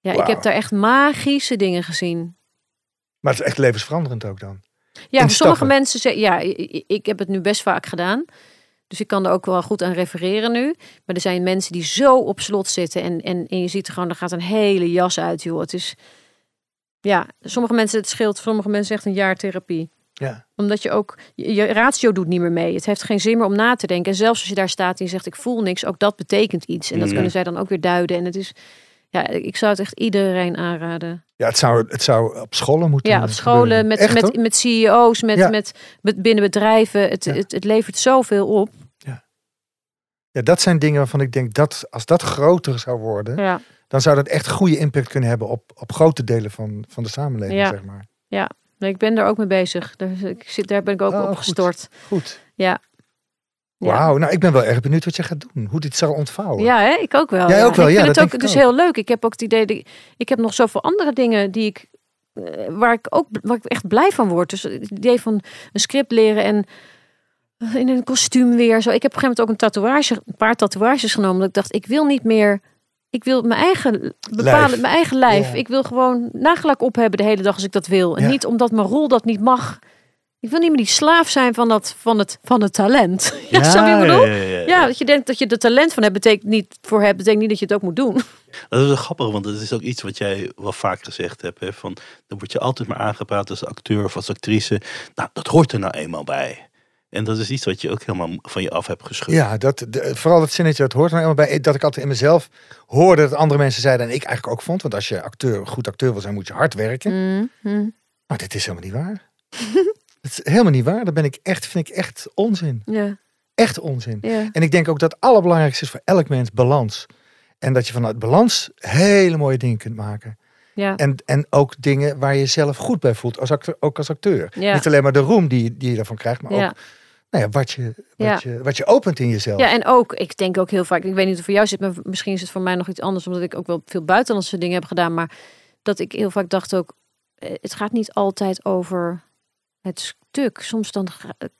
ja, ik heb daar echt magische dingen gezien.
Maar het is echt levensveranderend ook dan.
Ja, sommige mensen zeggen, ja, ik heb het nu best vaak gedaan. Dus ik kan er ook wel goed aan refereren nu. Maar er zijn mensen die zo op slot zitten en, en, en je ziet er gewoon, er gaat een hele jas uit, joh. Het is, ja, sommige mensen het scheelt, sommige mensen echt een jaar therapie.
Ja.
Omdat je ook, je, je ratio doet niet meer mee. Het heeft geen zin meer om na te denken. En zelfs als je daar staat en je zegt, ik voel niks, ook dat betekent iets. En dat kunnen zij dan ook weer duiden. En het is, ja, ik zou het echt iedereen aanraden.
Ja, het zou, het zou op scholen moeten
Ja, op scholen,
gebeuren.
met,
Echt,
met, met CEO's, met,
Ja.
met, binnen bedrijven. Het,
Ja.
het, het levert zoveel op.
Ja, dat zijn dingen waarvan ik denk dat als dat groter zou worden,
Ja,
dan zou dat echt goede impact kunnen hebben op, op grote delen van, van de samenleving,
Ja.
zeg maar.
nee, ik ben daar ook mee bezig. Daar, ik zit, daar ben ik ook
Oh,
op
goed.
gestort.
Goed.
Ja. Ja.
Wauw, nou ik ben wel erg benieuwd wat je gaat doen. Hoe dit zal ontvouwen.
Ja, hè? ik ook wel.
Jij
ja.
ook wel,
ik
ja,
vind het ook dus
ook.
heel leuk. Ik heb ook het idee, dat ik, ik heb nog zoveel andere dingen die ik, eh, waar ik ook waar ik echt blij van word. Dus het idee van een script leren en eh, in een kostuum weer. Zo. Ik heb op een gegeven moment ook een tatoeage, een paar tatoeages genomen. Dat ik dacht, ik wil niet meer. Ik wil mijn eigen bepalen,
Lijf.
mijn eigen lijf.
Ja.
Ik wil gewoon nagelak op hebben de hele dag als ik dat wil. En
Ja.
niet omdat mijn rol dat niet mag. Ik wil niet meer die slaaf zijn van, dat, van, het, van het talent. <laughs> Ja, snap je bedoel?
ja, ja, ja.
Ja, dat je denkt dat je er talent van hebt, betekent niet voor hebt, betekent niet dat je het ook moet doen. <laughs>
Dat is wel grappig, want dat is ook iets wat jij wel vaak gezegd hebt. Hè, van, dan word je altijd maar aangepraat als acteur of als actrice. Nou, dat hoort er nou eenmaal bij. En dat is iets wat je ook helemaal van je af hebt geschud.
Ja, dat, de- vooral dat zinnetje, dat hoort er nou eenmaal bij. Dat ik altijd in mezelf hoorde dat andere mensen zeiden, en ik eigenlijk ook vond. Want als je acteur, goed acteur wil zijn, moet je hard werken.
Mm,
Maar dit is helemaal niet waar. <laughs> Het is helemaal niet waar. Dat ben ik echt, vind ik echt onzin.
Ja,
Echt onzin.
ja,
En ik denk ook dat het allerbelangrijkste is voor elk mens balans. En dat je vanuit balans hele mooie dingen kunt maken.
ja.
En, en ook dingen waar je jezelf goed bij voelt, als acteur, ook als acteur.
Ja.
Niet alleen maar de roem die, die je daarvan krijgt, maar
Ja.
ook nou ja, wat, je, wat, je, wat je opent in jezelf.
ja, en ook, ik denk ook heel vaak, ik weet niet of het voor jou zit, maar misschien is het voor mij nog iets anders, omdat ik ook wel veel buitenlandse dingen heb gedaan, maar dat ik heel vaak dacht ook, eh, het gaat niet altijd over het stuk. Soms dan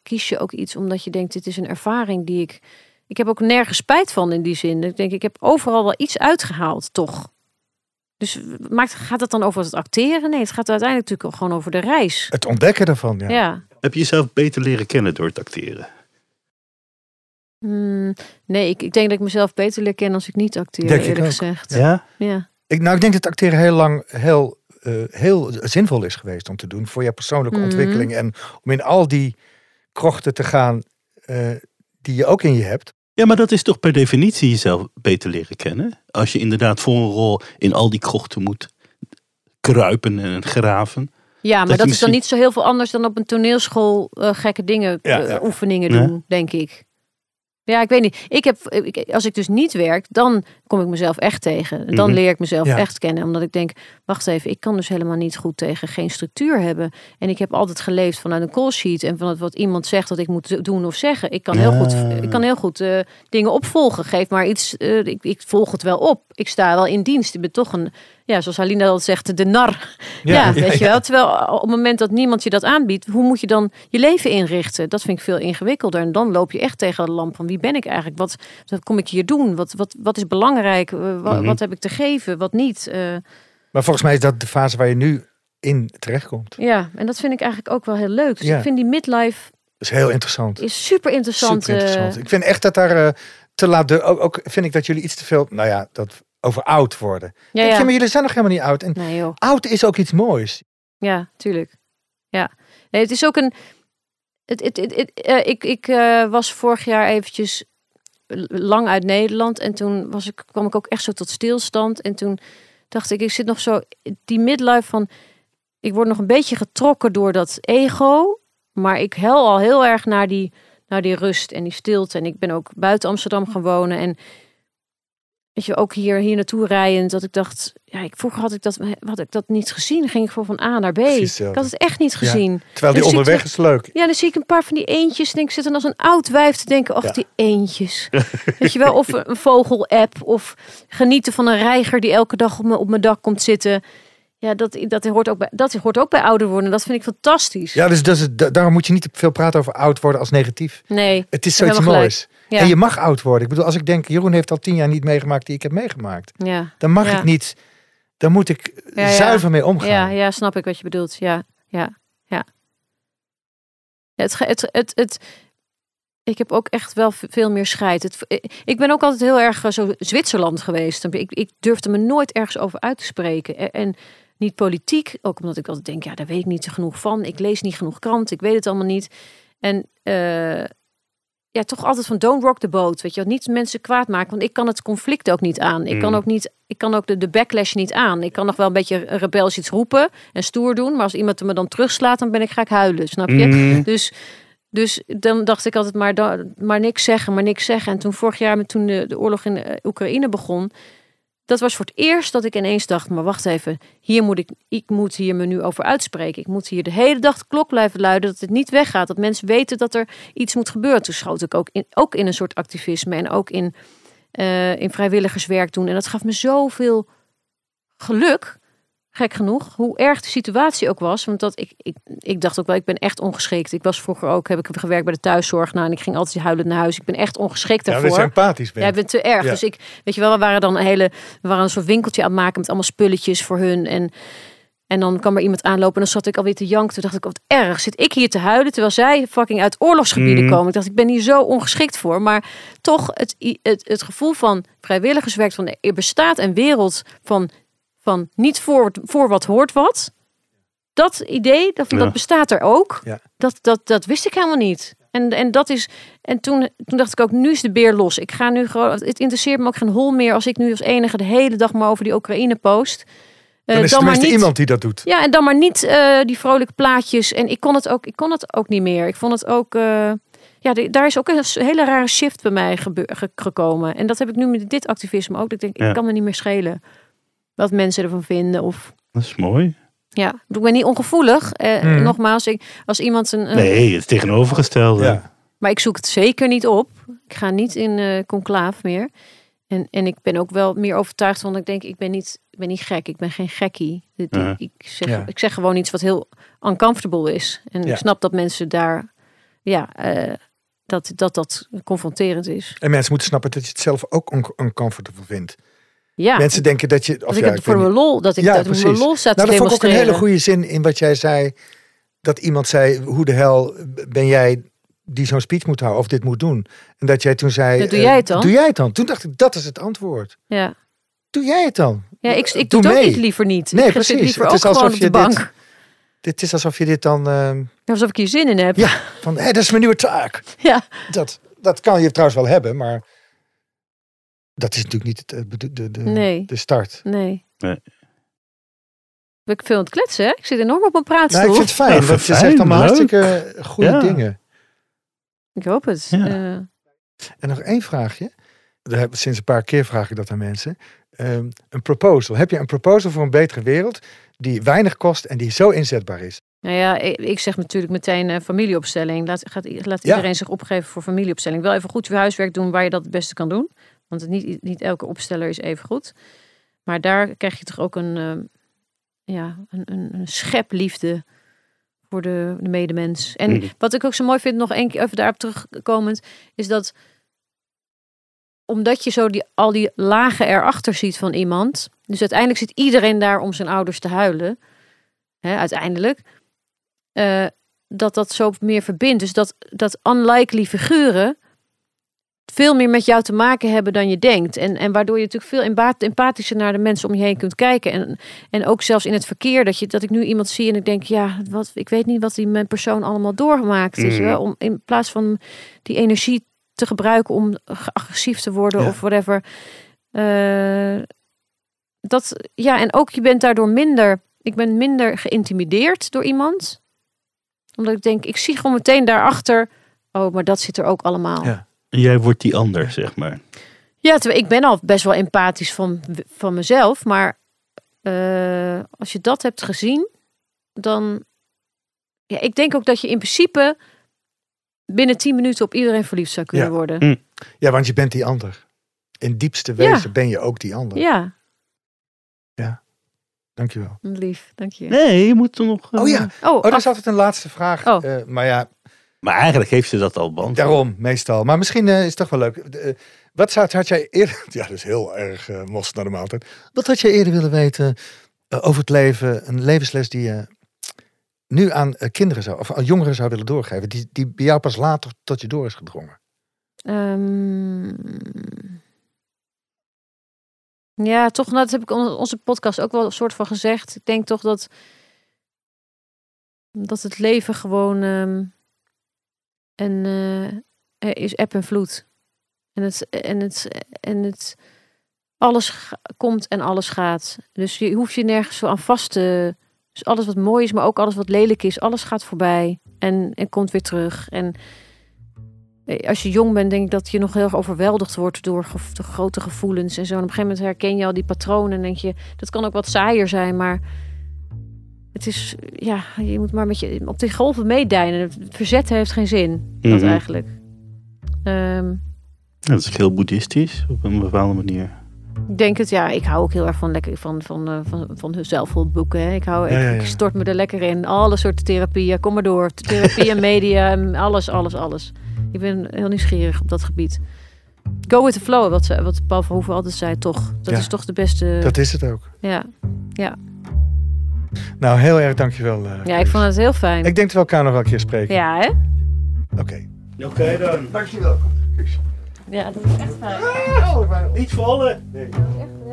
kies je ook iets omdat je denkt, dit is een ervaring die ik, ik heb ook nergens spijt van in die zin. Ik denk, ik heb overal wel iets uitgehaald, toch? Dus maakt, gaat het dan over het acteren? Nee, het gaat uiteindelijk natuurlijk gewoon over de reis.
Het ontdekken daarvan, ja.
Ja.
Heb je jezelf beter leren kennen door het acteren?
Hmm, nee, ik, ik denk dat ik mezelf beter leer kennen als ik niet acteer,
Denk
eerlijk gezegd.
Ja?
Ja.
Ik, nou, ik denk dat acteren heel lang heel, eh, heel zinvol is geweest om te doen voor je persoonlijke
Mhm.
ontwikkeling. En om in al die krochten te gaan eh, die je ook in je hebt.
Ja, maar dat is toch per definitie jezelf beter leren kennen? Als je inderdaad voor een rol in al die krochten moet kruipen en graven.
Ja, maar dat, is
misschien-
dan niet zo heel veel anders dan op een toneelschool eh, gekke dingen,
Ja, ja.
oefeningen
Ja.
doen, denk ik. Ja, ik weet niet. Ik heb, ik, als ik dus niet werk, dan kom ik mezelf echt tegen. Dan
Mhm.
leer ik mezelf
Ja.
echt kennen. Omdat ik denk, wacht even, ik kan dus helemaal niet goed tegen geen structuur hebben. En ik heb altijd geleefd vanuit een call sheet en vanuit wat iemand zegt dat ik moet doen of zeggen. Ik kan heel
Ja.
goed, ik kan heel goed eh, dingen opvolgen. Geef maar iets, eh, ik, ik volg het wel op. Ik sta wel in dienst. Ik ben toch een, ja, zoals Halina al zegt, de nar. Ja, weet je wel. Terwijl op het moment dat niemand je dat aanbiedt, hoe moet je dan je leven inrichten? Dat vind ik veel ingewikkelder. En dan loop je echt tegen de lamp van wie ben ik eigenlijk? Wat, wat kom ik hier doen? Wat, wat, wat is belangrijk? Eh,
Mhm.
Wat heb ik te geven? Wat niet? Eh,
Maar volgens mij is dat de fase waar je nu in terechtkomt.
ja, en dat vind ik eigenlijk ook wel heel leuk. Dus
Ja.
ik vind die midlife
Dat is heel interessant.
is super interessant.
Super interessant.
eh,
Ik vind echt dat daar eh, te laat... De, ook, ook vind ik dat jullie iets te veel... Nou ja, dat over oud worden.
ja,
je,
ja.
maar jullie zijn nog helemaal niet oud. En
Nee joh.
oud is ook iets moois.
Ja, tuurlijk. Ja. Nee, het is ook een. Het, het, het, het, eh, ik ik eh, was vorig jaar eventjes lang uit Nederland. En toen was ik, kwam ik ook echt zo tot stilstand. En toen dacht ik, ik zit nog zo. Die midlife van. Ik word nog een beetje getrokken door dat ego. Maar ik hel al heel erg naar die, naar die rust en die stilte. En ik ben ook buiten Amsterdam gaan wonen. En weet je, ook hier, hier naartoe rijden, dat ik dacht, ja, ik, vroeger had ik, dat, had ik dat niet gezien. ging ik gewoon van A naar B.
Precies
Ik had het echt niet
Ja.
gezien.
Terwijl die
Dus ik-
onderweg is leuk.
Ja, dan zie ik een paar van die eentjes. Denk ik zit dan als een oud wijf te denken, ach
Ja.
die eentjes. <laughs> Weet je wel, of een vogel-app, of genieten van een reiger die elke dag op mijn, op mijn dak komt zitten. Ja, dat, dat, hoort ook bij, dat hoort ook bij ouder worden. Dat vind ik fantastisch.
Ja, dus dat is, da- daarom moet je niet te veel praten over oud worden als negatief.
Nee,
Het is zoiets moois.
Ja.
En je mag oud worden. Ik bedoel, als ik denk, Jeroen heeft al tien jaar niet meegemaakt die ik heb meegemaakt.
ja.
Dan mag
Ja.
ik niet, dan moet ik zuiver mee omgaan.
Ja, ja, snap ik wat je bedoelt. Ja, ja, ja. Het, het, het, het, ik heb ook echt wel veel meer scheid. Het, ik ben ook altijd heel erg eh, zo Zwitserland geweest. Ik, ik durfde me nooit ergens over uit te spreken. En, en niet politiek, ook omdat ik altijd denk, ja, daar weet ik niet genoeg van. Ik lees niet genoeg krant, ik weet het allemaal niet. En eh, ja, toch altijd van don't rock the boat. Weet je, niet mensen kwaad maken, want ik kan het conflict ook niet aan. Ik kan
Mm.
ook niet, ik kan ook de, de backlash niet aan. Ik kan nog wel een beetje rebels iets roepen en stoer doen, maar als iemand me dan terugslaat, dan ben ik ga ik huilen, snap je?
Mm.
Dus, dus dan dacht ik altijd maar, maar niks zeggen, maar niks zeggen. En toen vorig jaar, met toen de, de oorlog in eh, Oekraïne begon, dat was voor het eerst dat ik ineens dacht, maar wacht even, hier moet ik, ik moet hier me nu over uitspreken. Ik moet hier de hele dag de klok blijven luiden, dat het niet weggaat, dat mensen weten dat er iets moet gebeuren. Toen schoot ik ook in, ook in een soort activisme en ook in, eh, in vrijwilligerswerk doen. En dat gaf me zoveel geluk, gek genoeg, hoe erg de situatie ook was. Want dat ik, ik, ik dacht ook wel, ik ben echt ongeschikt. Ik was vroeger ook, heb ik gewerkt bij de thuiszorg. Nou, en ik ging altijd huilend naar huis. Ik ben echt ongeschikt
Ja,
daarvoor.
dat is empathisch. Ben.
Ja, ik ben te erg.
Ja.
Dus ik, weet je wel, we waren dan een hele, we waren een soort winkeltje aan het maken met allemaal spulletjes voor hun. En, en dan kwam er iemand aanlopen en dan zat ik alweer te janken. Toen dacht ik, wat erg, zit ik hier te huilen terwijl zij fucking uit oorlogsgebieden
Mhm.
komen. Ik dacht, ik ben hier zo ongeschikt voor. Maar toch het, het, het gevoel van vrijwilligerswerk, van er bestaat een wereld van, van niet voor, voor wat hoort wat. Dat idee, dat,
Ja.
dat bestaat er ook.
Ja.
Dat, dat, dat wist ik helemaal niet. En, en dat is. En toen, toen dacht ik ook, nu is de beer los. Ik ga nu gewoon. Het interesseert me ook geen hol meer als ik nu als enige de hele dag maar over die Oekraïne post. Eh,
dan is er
maar niet,
iemand die dat doet.
Ja, en dan maar niet eh, die vrolijke plaatjes. En ik kon het ook, ik kon het ook niet meer. Ik vond het ook. eh, ja, de- daar is ook een hele rare shift bij mij gebe- ge- gekomen. En dat heb ik nu met dit activisme ook. Dat Ik denk,
Ja.
ik kan me niet meer schelen wat mensen ervan vinden. Of
Dat is mooi.
ja, ik ben niet ongevoelig. Eh,
Hmm.
Nogmaals, ik, als iemand een, een-
Nee, het tegenovergestelde.
Ja.
Maar ik zoek het zeker niet op. Ik ga niet in eh conclaaf meer. En, en ik ben ook wel meer overtuigd van. Ik denk, ik ben niet, ik ben niet gek. Ik ben geen gekkie. Dit-
Ja.
ik, zeg,
Ja.
ik zeg gewoon iets wat heel uncomfortable is. En
Ja.
ik snap dat mensen daar, ja, eh, dat, dat dat confronterend is.
En mensen moeten snappen dat je het zelf ook un- uncomfortable vindt.
Ja,
Mensen denken dat je... Of
dat ik het voor mijn lol, dat ik
Ja,
dat voor mijn
precies.
lol te
Nou, dat vond ik ook een hele goede zin in wat jij zei. Dat iemand zei, hoe de hel ben jij die zo'n speech moet houden of dit moet doen? En dat jij toen zei...
Doe
eh,
jij het dan?
Doe jij het dan? Toen dacht ik, dat is het antwoord.
Ja,
Doe jij het dan?
ja ik, ik
Doe
doe het ook niet liever niet.
Nee, <laughs>
ik
precies.
liever
Het
ook
is alsof
de
je dit-
bank.
Dit is alsof je dit dan... eh,
Alsof ik hier zin in heb.
ja, van hé, dat is mijn nieuwe taak. <laughs>
ja.
Dat, dat kan je trouwens wel hebben, maar... Dat is natuurlijk niet het, eh, de, de,
Nee.
de start.
Nee.
Nee.
Ik veel aan het kletsen, hè? Ik zit enorm op een praatstoel.
Nou, ik vind het fijn,
Ja,
want je zegt allemaal
leuk.
hartstikke goede
Ja.
dingen.
Ik hoop het.
Ja.
Eh,
En nog één vraagje. Daar heb, sinds een paar keer vraag ik dat aan mensen. Ehm, een proposal. Heb je een proposal voor een betere wereld die weinig kost en die zo inzetbaar is?
nou ja, ik, zeg natuurlijk meteen eh, familieopstelling. Laat, gaat, laat
Ja.
iedereen zich opgeven voor familieopstelling. Wel even goed je huiswerk doen waar je dat het beste kan doen. Want niet, niet elke opsteller is even goed. Maar daar krijg je toch ook een, eh, ja, een, een, een schepliefde voor de, de medemens. En
Mhm.
wat ik ook zo mooi vind, nog één keer even daarop terugkomend, is dat omdat je zo die, al die lagen erachter ziet van iemand. Dus uiteindelijk zit iedereen daar om zijn ouders te huilen. Hè, uiteindelijk. eh, dat dat zo meer verbindt. Dus dat, dat unlikely figuren veel meer met jou te maken hebben dan je denkt. En, en waardoor je natuurlijk veel empa- empathischer naar de mensen om je heen kunt kijken. En, en ook zelfs in het verkeer, dat, je, dat ik nu iemand zie en ik denk, ja, wat, ik weet niet wat die mijn persoon allemaal doorgemaakt. Weet je
Mhm.
wel? Om, in plaats van die energie te gebruiken om agressief te worden
Ja.
of whatever. Eh, dat, ja, en ook je bent daardoor minder, ik ben minder geïntimideerd door iemand. Omdat ik denk, ik zie gewoon meteen daarachter, oh, maar dat zit er ook allemaal.
Ja.
Jij wordt die ander, zeg maar.
Ja, terwijl ik ben al best wel empathisch van, van mezelf. Maar eh, als je dat hebt gezien, dan... Ja, ik denk ook dat je in principe binnen 10 minuten op iedereen verliefd zou kunnen
Ja.
worden.
Hm.
Ja, want je bent die ander. In diepste wezen ben je ook die ander.
Ja,
Dankjewel.
lief, dank je.
Nee, je moet er nog... eh,
Oh ja,
Oh,
oh, dat
af-
is altijd een laatste vraag.
Oh.
Eh, maar ja,
Maar eigenlijk heeft ze dat al beantwoord.
daarom meestal. Maar misschien eh, is het toch wel leuk. Eh, wat zou, had jij eerder... <laughs> Ja, dat is heel erg eh mos naar de maaltijd. Wat had jij eerder willen weten over het leven? Een levensles die je nu aan kinderen zou... Of aan jongeren zou willen doorgeven. Die, die bij jou pas later tot je door is gedrongen.
Ehm, ja, toch, nou, dat heb ik in onze podcast ook wel een soort van gezegd. Ik denk toch dat, dat het leven gewoon ehm en, er is eb en vloed. En het, en het, en het alles komt en alles gaat. Dus je hoeft je nergens zo aan vast te. Dus alles wat mooi is, maar ook alles wat lelijk is, alles gaat voorbij en, en komt weer terug. En eh, als je jong bent, denk ik dat je nog heel erg overweldigd wordt door de grote gevoelens en zo. En op een gegeven moment herken je al die patronen en denk je, dat kan ook wat saaier zijn, maar het is, ja, je moet maar met je op die golven meedijnen. Het verzet heeft geen zin, dat
Mhm.
eigenlijk. Ehm,
Dat is heel boeddhistisch op een bepaalde manier.
ik denk het, ja, ik hou ook heel erg van, lekker, van, van, eh, van, van zelfhulpboeken. Hè. Ik, hou,
Ja,
ik,
ja, ja.
ik stort me er lekker in. Alle soorten therapieën, kom maar door. Therapie en media, en alles, alles, alles. Ik ben heel nieuwsgierig op dat gebied. Go with the flow, wat, ze- wat Paul Verhoeven altijd zei, toch. Dat
Ja.
is toch de beste...
Dat is het ook.
Ja.
Nou, heel erg dankjewel. eh,
ja, ik vond het heel fijn.
Ik denk dat we elkaar nog wel een keer spreken.
Ja, hè?
Oké.
Oké dan.
Dankjewel.
Ja, dat is echt fijn.
Niet vallen.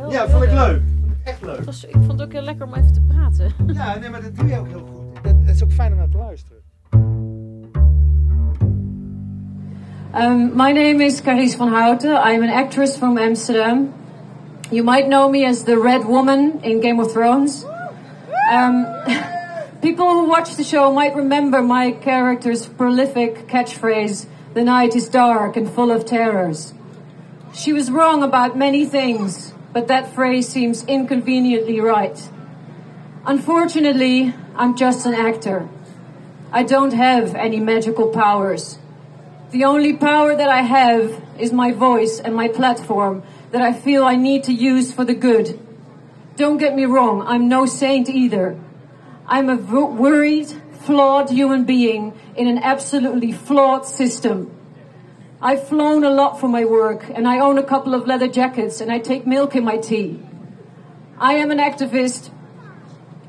Ja, vond ik leuk. Echt leuk.
Het was- ik vond het ook heel lekker om even te praten.
Ja, nee, maar dat doe je ook heel goed. Dat, het is ook fijn om naar te luisteren.
Um, my name is Carice van Houten. I'm an actress from Amsterdam. You might know me as the Red Woman in Game of Thrones. Um, <laughs> people who watch the show might remember my character's prolific catchphrase, The night is dark and full of terrors. She was wrong about many things, but that phrase seems inconveniently right. Unfortunately, I'm just an actor. I don't have any magical powers. The only power that I have is my voice and my platform that I feel I need to use for the good. Don't get me wrong, I'm no saint either. I'm a worried, flawed human being in an absolutely flawed system. I've flown a lot for my work and I own a couple of leather jackets and I take milk in my tea. I am an activist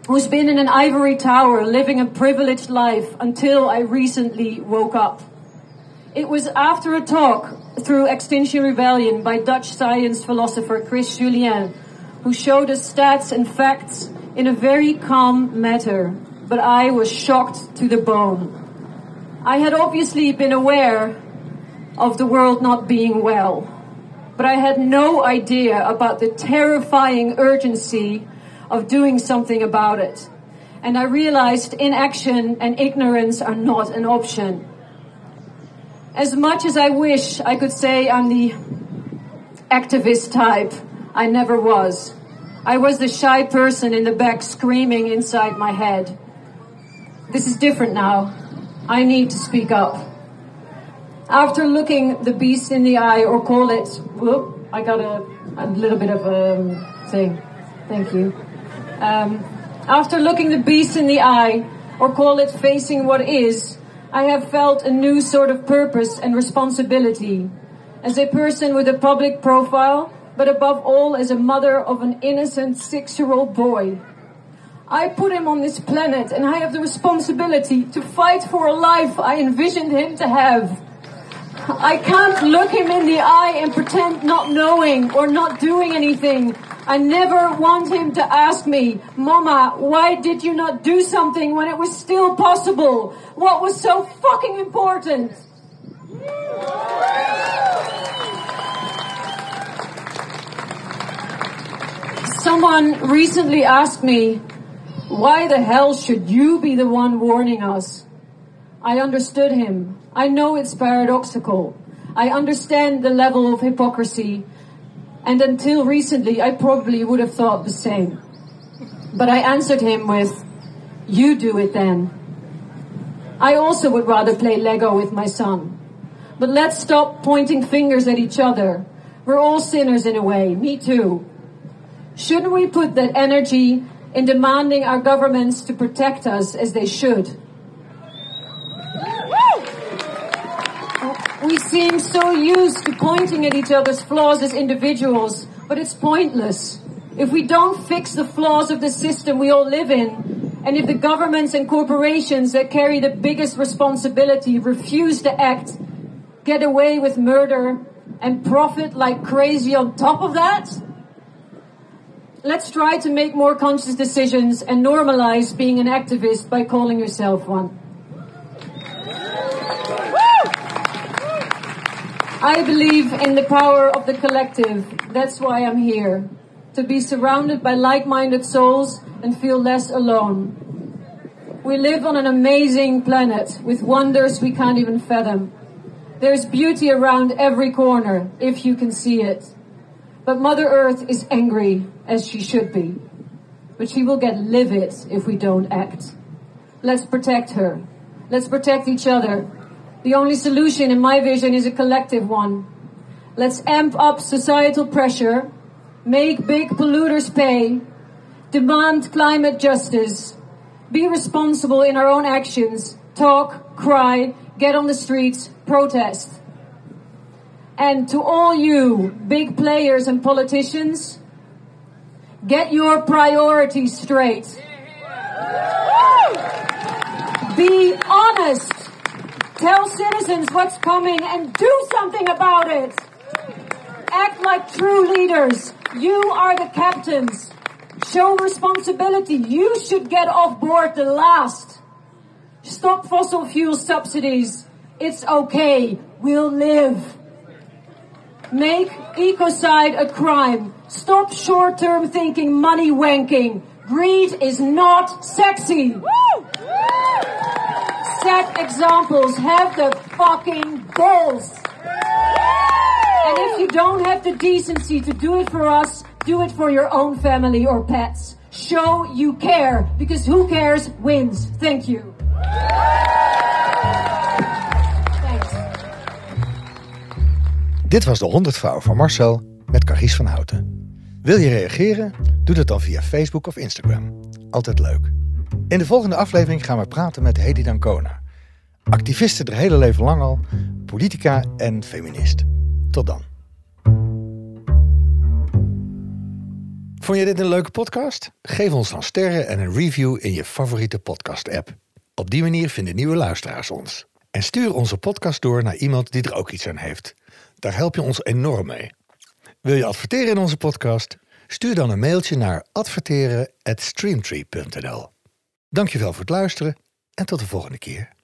who's been in an ivory tower living a privileged life until I recently woke up. It was after a talk through Extinction Rebellion by Dutch science philosopher Chris Julien, who showed us stats and facts in a very calm manner, but I was shocked to the bone. I had obviously been aware of the world not being well, but I had no idea about the terrifying urgency of doing something about it. And I realized inaction and ignorance are not an option. As much as I wish I could say I'm the activist type, I never was. I was the shy person in the back screaming inside my head. This is different now. I need to speak up. After looking the beast in the eye, or call it, whoop, I got a, a little bit of a um, thing. Thank you. Um, after looking the beast in the eye, or call it facing what is, I have felt a new sort of purpose and responsibility. As a person with a public profile, but above all as a mother of an innocent six year old boy. I put him on this planet and I have the responsibility to fight for a life I envisioned him to have. I can't look him in the eye and pretend not knowing or not doing anything. I never want him to ask me, Mama, why did you not do something when it was still possible? What was so fucking important? Someone recently asked me, why the hell should you be the one warning us? I understood him. I know it's paradoxical. I understand the level of hypocrisy, And until recently, I probably would have thought the same. But I answered him with, You do it then. I also would rather play Lego with my son. But let's stop pointing fingers at each other. We're all sinners in a way, me too. Shouldn't we put that energy in demanding our governments to protect us as they should? We seem so used to pointing at each other's flaws as individuals, but it's pointless. If we don't fix the flaws of the system we all live in, and if the governments and corporations that carry the biggest responsibility refuse to act, get away with murder, and profit like crazy on top of that, let's try to make more conscious decisions and normalize being an activist by calling yourself one. I believe in the power of the collective. That's why I'm here. To be surrounded by like minded souls and feel less alone. We live on an amazing planet with wonders we can't even fathom. There's beauty around every corner, if you can see it. But Mother Earth is angry, as she should be. But she will get livid if we don't act. Let's protect her. Let's protect each other. The only solution, in my vision, is a collective one. Let's amp up societal pressure, make big polluters pay, demand climate justice, be responsible in our own actions, talk, cry, get on the streets, protest. And to all you big players and politicians, get your priorities straight. Be honest. Tell citizens what's coming and do something about it. Act like true leaders. You are the captains. Show responsibility. You should get off board the last. Stop fossil fuel subsidies. It's okay. We'll live. Make ecocide a crime. Stop short-term thinking, money wanking. Greed is not sexy. Set examples. Have the fucking balls. And if you don't have the decency to do it for us, do it for your own family or pets. Show you care, because who cares wins. Thank you.
Dit was de 100 vouw van Marcel met Carice van Houten. Wil je reageren? Doe dat dan via Facebook of Instagram. Altijd leuk. In de volgende aflevering gaan we praten met Hedy Dancona. Activiste haar hele leven lang al, politica en feminist. Tot dan. Vond je dit een leuke podcast? Geef ons dan sterren en een review in je favoriete podcast-app. Op die manier vinden nieuwe luisteraars ons. En stuur onze podcast door naar iemand die er ook iets aan heeft. Daar help je ons enorm mee. Wil je adverteren in onze podcast? Stuur dan een mailtje naar adverteren@streamtree.nl. Dankjewel voor het luisteren en tot de volgende keer.